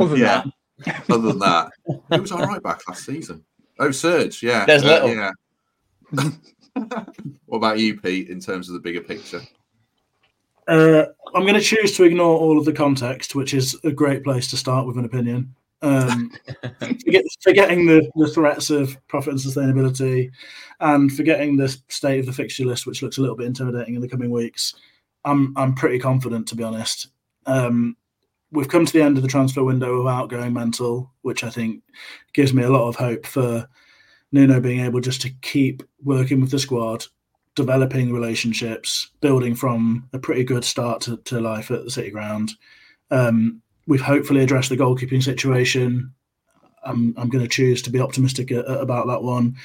Other than yeah. Other than that, who was our right back last season? Oh, Serge. Yeah. There's Uh, little. yeah. what about you, Pete, in terms of the bigger picture? Uh, I'm going to choose to ignore all of the context, which is a great place to start with an opinion. Um, forget, forgetting the, the threats of profit and sustainability and forgetting the state of the fixture list, which looks a little bit intimidating in the coming weeks, I'm, I'm pretty confident, to be honest. Um, we've come to the end of the transfer window without going mental, which I think gives me a lot of hope for Nuno being able just to keep working with the squad, developing relationships, building from a pretty good start to, to life at the City Ground. Um, we've hopefully addressed the goalkeeping situation. I'm, I'm going to choose to be optimistic a, about that one.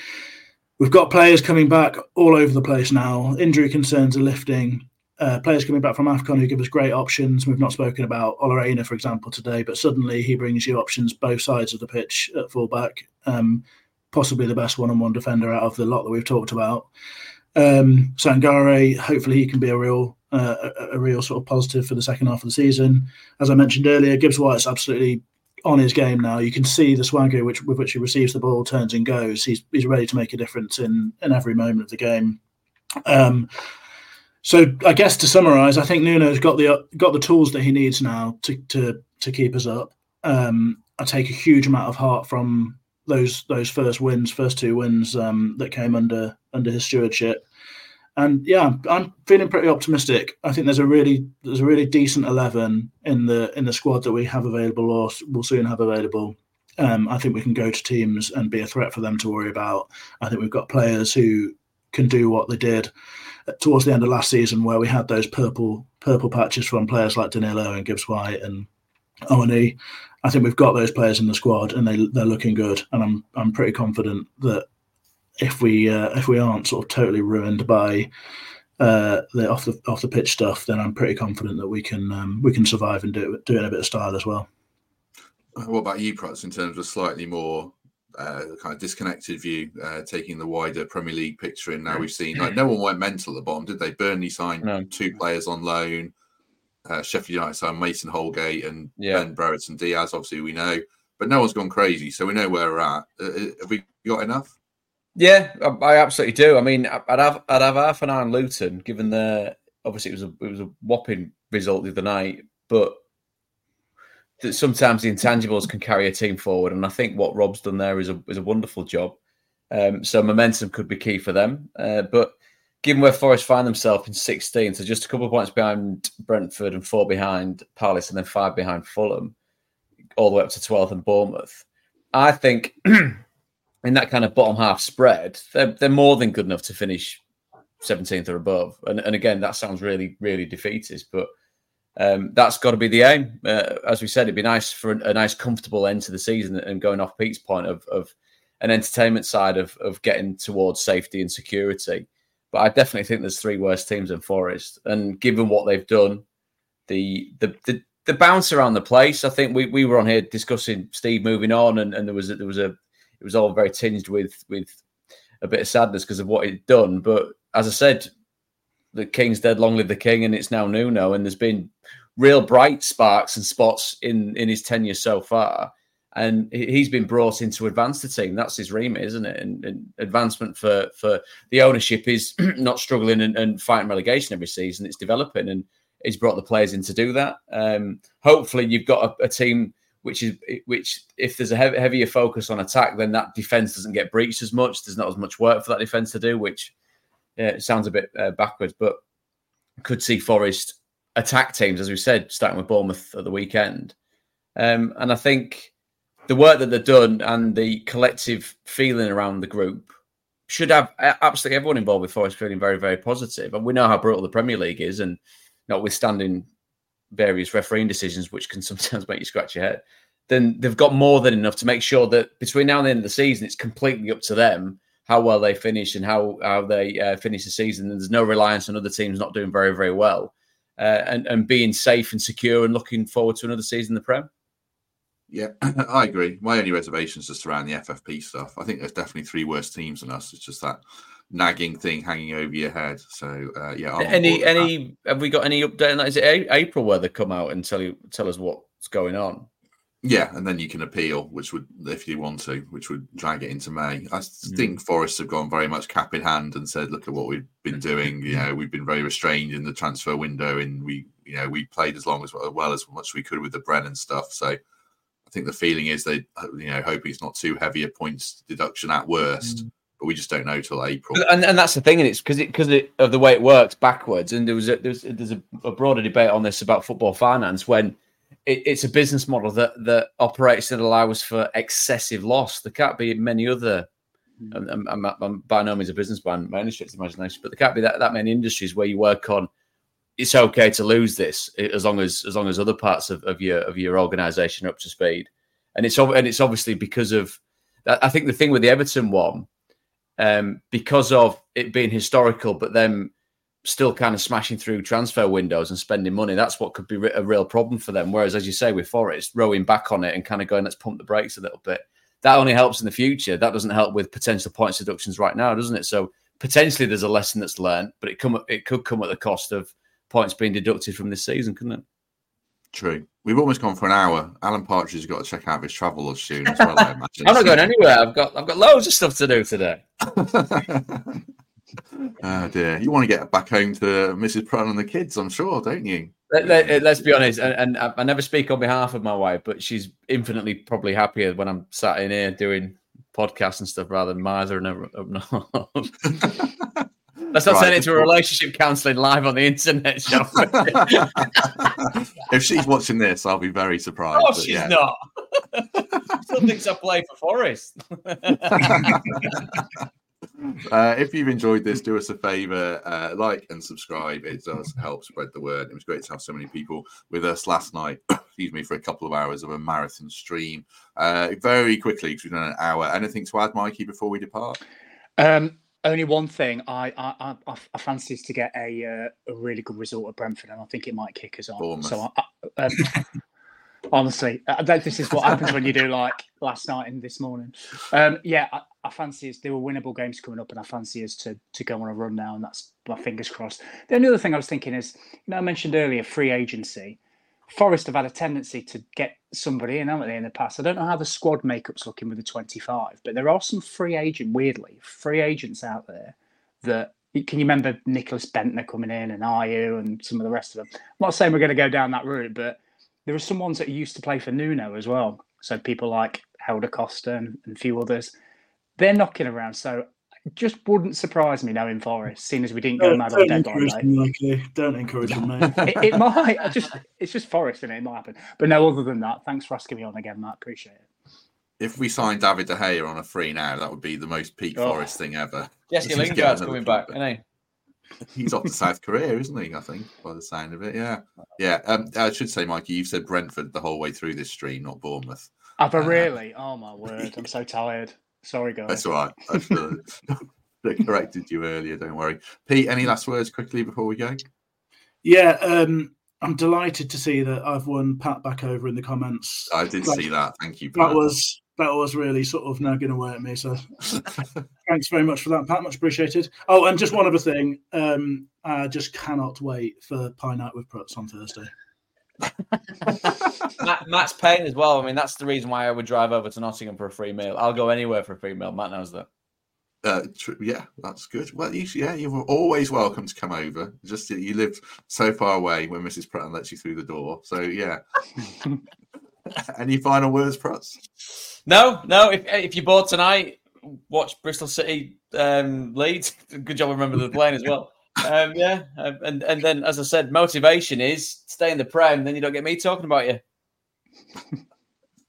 We've got players coming back all over the place now. Injury concerns are lifting. Uh, players coming back from AFCON who give us great options. We've not spoken about Ola Aina, for example, today, but suddenly he brings you options both sides of the pitch at fullback. Um, possibly the best one-on-one defender out of the lot that we've talked about. Um, Sangare, hopefully he can be a real, uh, a, a real sort of positive for the second half of the season. As I mentioned earlier, Gibbs White's absolutely on his game now. You can see the swagger which, with which he receives the ball, turns and goes. He's he's ready to make a difference in in every moment of the game. Um, so I guess to summarise, I think Nuno's got the got the tools that he needs now to to to keep us up. Um, I take a huge amount of heart from those those first wins, first two wins um, that came under under his stewardship. And yeah, I'm feeling pretty optimistic. I think there's a really there's a really decent eleven in the in the squad that we have available or will soon have available. Um, I think we can go to teams and be a threat for them to worry about. I think we've got players who can do what they did towards the end of last season, where we had those purple purple patches from players like Danilo and Gibbs White and Owen I think we've got those players in the squad, and they they're looking good. And I'm I'm pretty confident that if we uh, if we aren't sort of totally ruined by uh, the off the off the pitch stuff, then I'm pretty confident that we can um, we can survive and do it do it in a bit of style as well. What about you, Prutz, in terms of slightly more uh, kind of disconnected view, uh, taking the wider Premier League picture in? Now we've seen like no one went mental at the bottom, did they? Burnley signed two players on loan. Uh, Sheffield United signed Mason Holgate and Yeah. Ben Brereton Diaz. Obviously, we know, but no one's gone crazy, so we know where we're at. Uh, uh, have we got enough? Yeah, I, I absolutely do. I mean, I'd have I'd have half an eye on Luton, given the obviously it was a it was a whopping result the other night, but that sometimes the intangibles can carry a team forward, and I think what Rob's done there is a is a wonderful job. Um, so momentum could be key for them, uh, but given where Forest find themselves in 16, so just a couple of points behind Brentford and four behind Palace, and then five behind Fulham, all the way up to 12th and Bournemouth. I think in that kind of bottom half spread, they're, they're more than good enough to finish 17th or above. And, and again, that sounds really, really defeatist, but um, that's got to be the aim. Uh, as we said, it'd be nice for a, nice, comfortable end to the season and going off Pete's point of, of an entertainment side of, of getting towards safety and security. But I definitely think there's three worse teams than Forest. And given what they've done, the the the, the bounce around the place, I think we, we were on here discussing Steve moving on and, and there was a, there was a it was all very tinged with with a bit of sadness because of what he'd done. But as I said, the King's dead, long live the King, and it's now Nuno. And there's been real bright sparks and spots in in his tenure so far. And he's been brought in to advance the team. That's his remit, isn't it? And, and advancement for for the ownership is not struggling and, and, fighting relegation every season. It's developing, and he's brought the players in to do that. Um, hopefully, you've got a, a, team which is which. If there's a heavier focus on attack, then that defense doesn't get breached as much. There's not as much work for that defense to do, which it sounds a bit uh, backwards, but could see Forest attack teams, as we said, starting with Bournemouth at the weekend. Um, and I think the work that they've done and the collective feeling around the group should have absolutely everyone involved with Forest feeling very, very positive. And we know how brutal the Premier League is, and notwithstanding various refereeing decisions, which can sometimes make you scratch your head, then they've got more than enough to make sure that between now and the end of the season, it's completely up to them how well they finish and how how they uh, finish the season. And there's no reliance on other teams not doing very, very well, uh, and and being safe and secure and looking forward to another season in the Prem. Yeah, I agree. My only reservations just around the FFP stuff. I think there's definitely three worse teams than us. It's just that nagging thing hanging over your head. So uh, yeah. I'm any any have we got any update on that? Is it April where they come out and tell you tell us what's going on? Yeah, and then you can appeal, which would, if you want to, which would drag it into May. I mm. think Forest have gone very much cap in hand and said, "Look at what we've been doing. You know, we've been very restrained in the transfer window, and we, you know, we played as long as well as much as we could with the Brennan stuff." So I think the feeling is they, you know, hoping it's not too heavy a points deduction at worst. Mm. But we just don't know till April. And, and that's the thing, and it's because it because of the way it works backwards. And there was a, there's there's a, a, broader debate on this about football finance when it, it's a business model that that operates that allows for excessive loss. There can't be many other. Mm. I'm, I'm, I'm, by no means a businessman by any stretch of imagination, but there can't be that, that many industries where you work on it's okay to lose this as long as as long as other parts of, of your of your organization are up to speed. And it's and it's obviously because of I think the thing with the Everton one, um, because of it being historical, but then still kind of smashing through transfer windows and spending money, that's what could be a real problem for them. Whereas, as you say, with Forest, rowing back on it and kind of going, let's pump the brakes a little bit. That only helps in the future. That doesn't help with potential points deductions right now, doesn't it? So potentially there's a lesson that's learned, but it come it could come at the cost of points being deducted from this season, couldn't it? True. We've almost gone for an hour. Alan Partridge has got to check out his travel soon as well. I. I'm not going anywhere. I've got I've got loads of stuff to do today. oh dear, you want to get back home to Mrs. Prun and the kids, I'm sure, don't you? Let, us let, eh, be honest, and, and, I never speak on behalf of my wife, but she's infinitely probably happier when I'm sat in here doing podcasts and stuff rather than miser and up Let's not right. turn it into a relationship counselling live on the internet, shall if she's watching this, I'll be very surprised. Oh, she's yeah. not. Still thinks I play for Forest. Uh, if you've enjoyed this, do us a favor, uh, like and subscribe. It does help spread the word. It was great to have so many people with us last night. excuse me, for a couple of hours of a marathon stream. Uh, very quickly, because we've done an hour. Anything to add, Mikey, before we depart? Um, only one thing. I I, I, I fancy to get a uh, a really good result at Brentford, and I think it might kick us on. Bournemouth. So, I, um, honestly, this is what happens when you do like last night and this morning. Um, yeah, I, I fancy us. There were winnable games coming up, and I fancy us to to go on a run now, and that's my fingers crossed. The only other thing I was thinking is, you know, I mentioned earlier free agency. Forest have had a tendency to get somebody in, haven't they, in the past? I don't know how the squad makeup's looking with the 25, but there are some free agent, weirdly, free agents out there that can you remember Nicklas Bendtner coming in and Ayew and some of the rest of them? I'm not saying we're going to go down that route, but there are some ones that used to play for Nuno as well. So people like Helder Costa and, and a few others, they're knocking around. So just wouldn't surprise me knowing Forest, seeing as we didn't go mad on deadline day. Don't encourage them, mate. it, it, might. I just it's just Forest, and it? it might happen. But no, other than that, thanks for asking me on again, Matt. Appreciate it. If we sign David De Gea on a free now, that would be the most peak oh. Forest thing ever. Jesse Lingard's coming back, isn't he? He's off to South Korea, isn't he? I think, by the sound of it. Yeah, yeah. Um, I should say, Mikey, you've said Brentford the whole way through this stream, not Bournemouth. Have I uh, really? oh my word! I'm so tired. Sorry, guys. That's all right. I should have corrected you earlier. Don't worry. Pete, any last words quickly before we go? Yeah, um, I'm delighted to see that I've won Pat back over in the comments. I did that, see that. Thank you. Pat. That was that was really sort of nagging away at me. So thanks very much for that, Pat. Much appreciated. Oh, and just one other thing. Um, I just cannot wait for Pie Night with Prutz on Thursday. Matt, Matt's paying as well. I mean, that's the reason why I would drive over to Nottingham for a free meal. I'll go anywhere for a free meal. Matt knows that. Uh, tr- yeah, that's good. Well, you, yeah, you're always welcome to come over. Just you live so far away when Mrs. Prutton lets you through the door. So yeah. Any final words, Prutz? No, no. If if you're bored tonight, watch Bristol City um, Leeds. Good job, remember the playing as well. Um, yeah, um, and and then as I said, motivation is stay in the prem. Then you don't get me talking about you.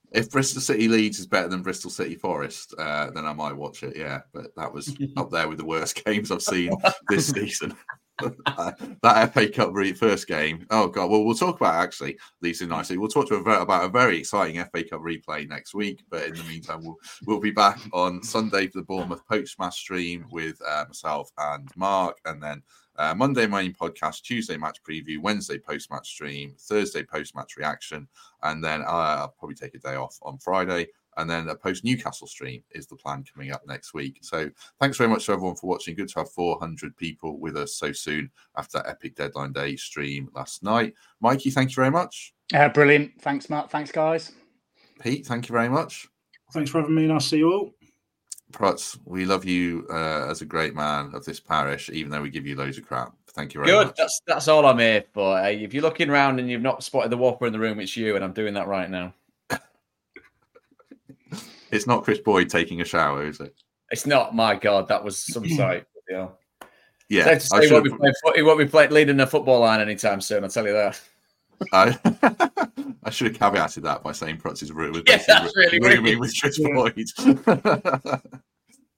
If Bristol City Leeds is better than Bristol City Forest, uh, then I might watch it. Yeah, but that was up there with the worst games I've seen this season. that FA Cup first game. Oh god. Well, we'll talk about actually Lisa nicely. We'll talk to a about a very exciting FA Cup replay next week. But in the meantime, we'll we'll be back on Sunday for the Bournemouth post match stream with uh, myself and Mark, and then uh, Monday main podcast, Tuesday match preview, Wednesday post match stream, Thursday post match reaction, and then uh, I'll probably take a day off on Friday. And then a post Newcastle stream is the plan coming up next week. So thanks very much to everyone for watching. Good to have 400 people with us so soon after that epic deadline day stream last night. Mikey, thank you very much. Uh, brilliant. Thanks, Matt. Thanks, guys. Pete, thank you very much. Thanks for having me, and I'll see you all. Prutz, we love you uh, as a great man of this parish, even though we give you loads of crap. Thank you very Good. much. That's that's all I'm here for. eh? If you're looking around and you've not spotted the Whopper in the room, it's you, and I'm doing that right now. It's not Kris Boyd taking a shower, is it? It's not. My God, that was some sight. Yeah. Yeah, Safe to I say, he won't be playing, fo- he won't be playing, leading the football line anytime soon. I'll tell you that. I, I should have caveated that by saying Prutz is ru- Yeah, that's really rooming with Kris. Boyd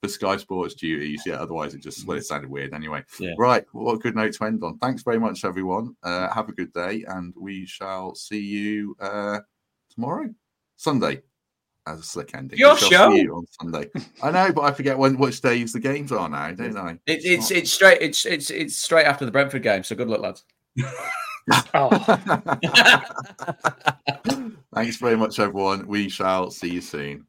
for Sky Sports duties. Yeah, otherwise it just well, it sounded weird anyway. Yeah. Right, well, what a good note to end on. Thanks very much, everyone. Uh, have a good day, and we shall see you uh, tomorrow, Sunday. As a slick ending. Your show? you on Sunday. I know, but I forget when which days the games are now, don't I? It, it's it's straight it's it's it's straight after the Brentford game. So good luck, lads. Thanks very much, everyone. We shall see you soon.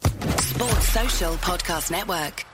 Sports Social Podcast Network.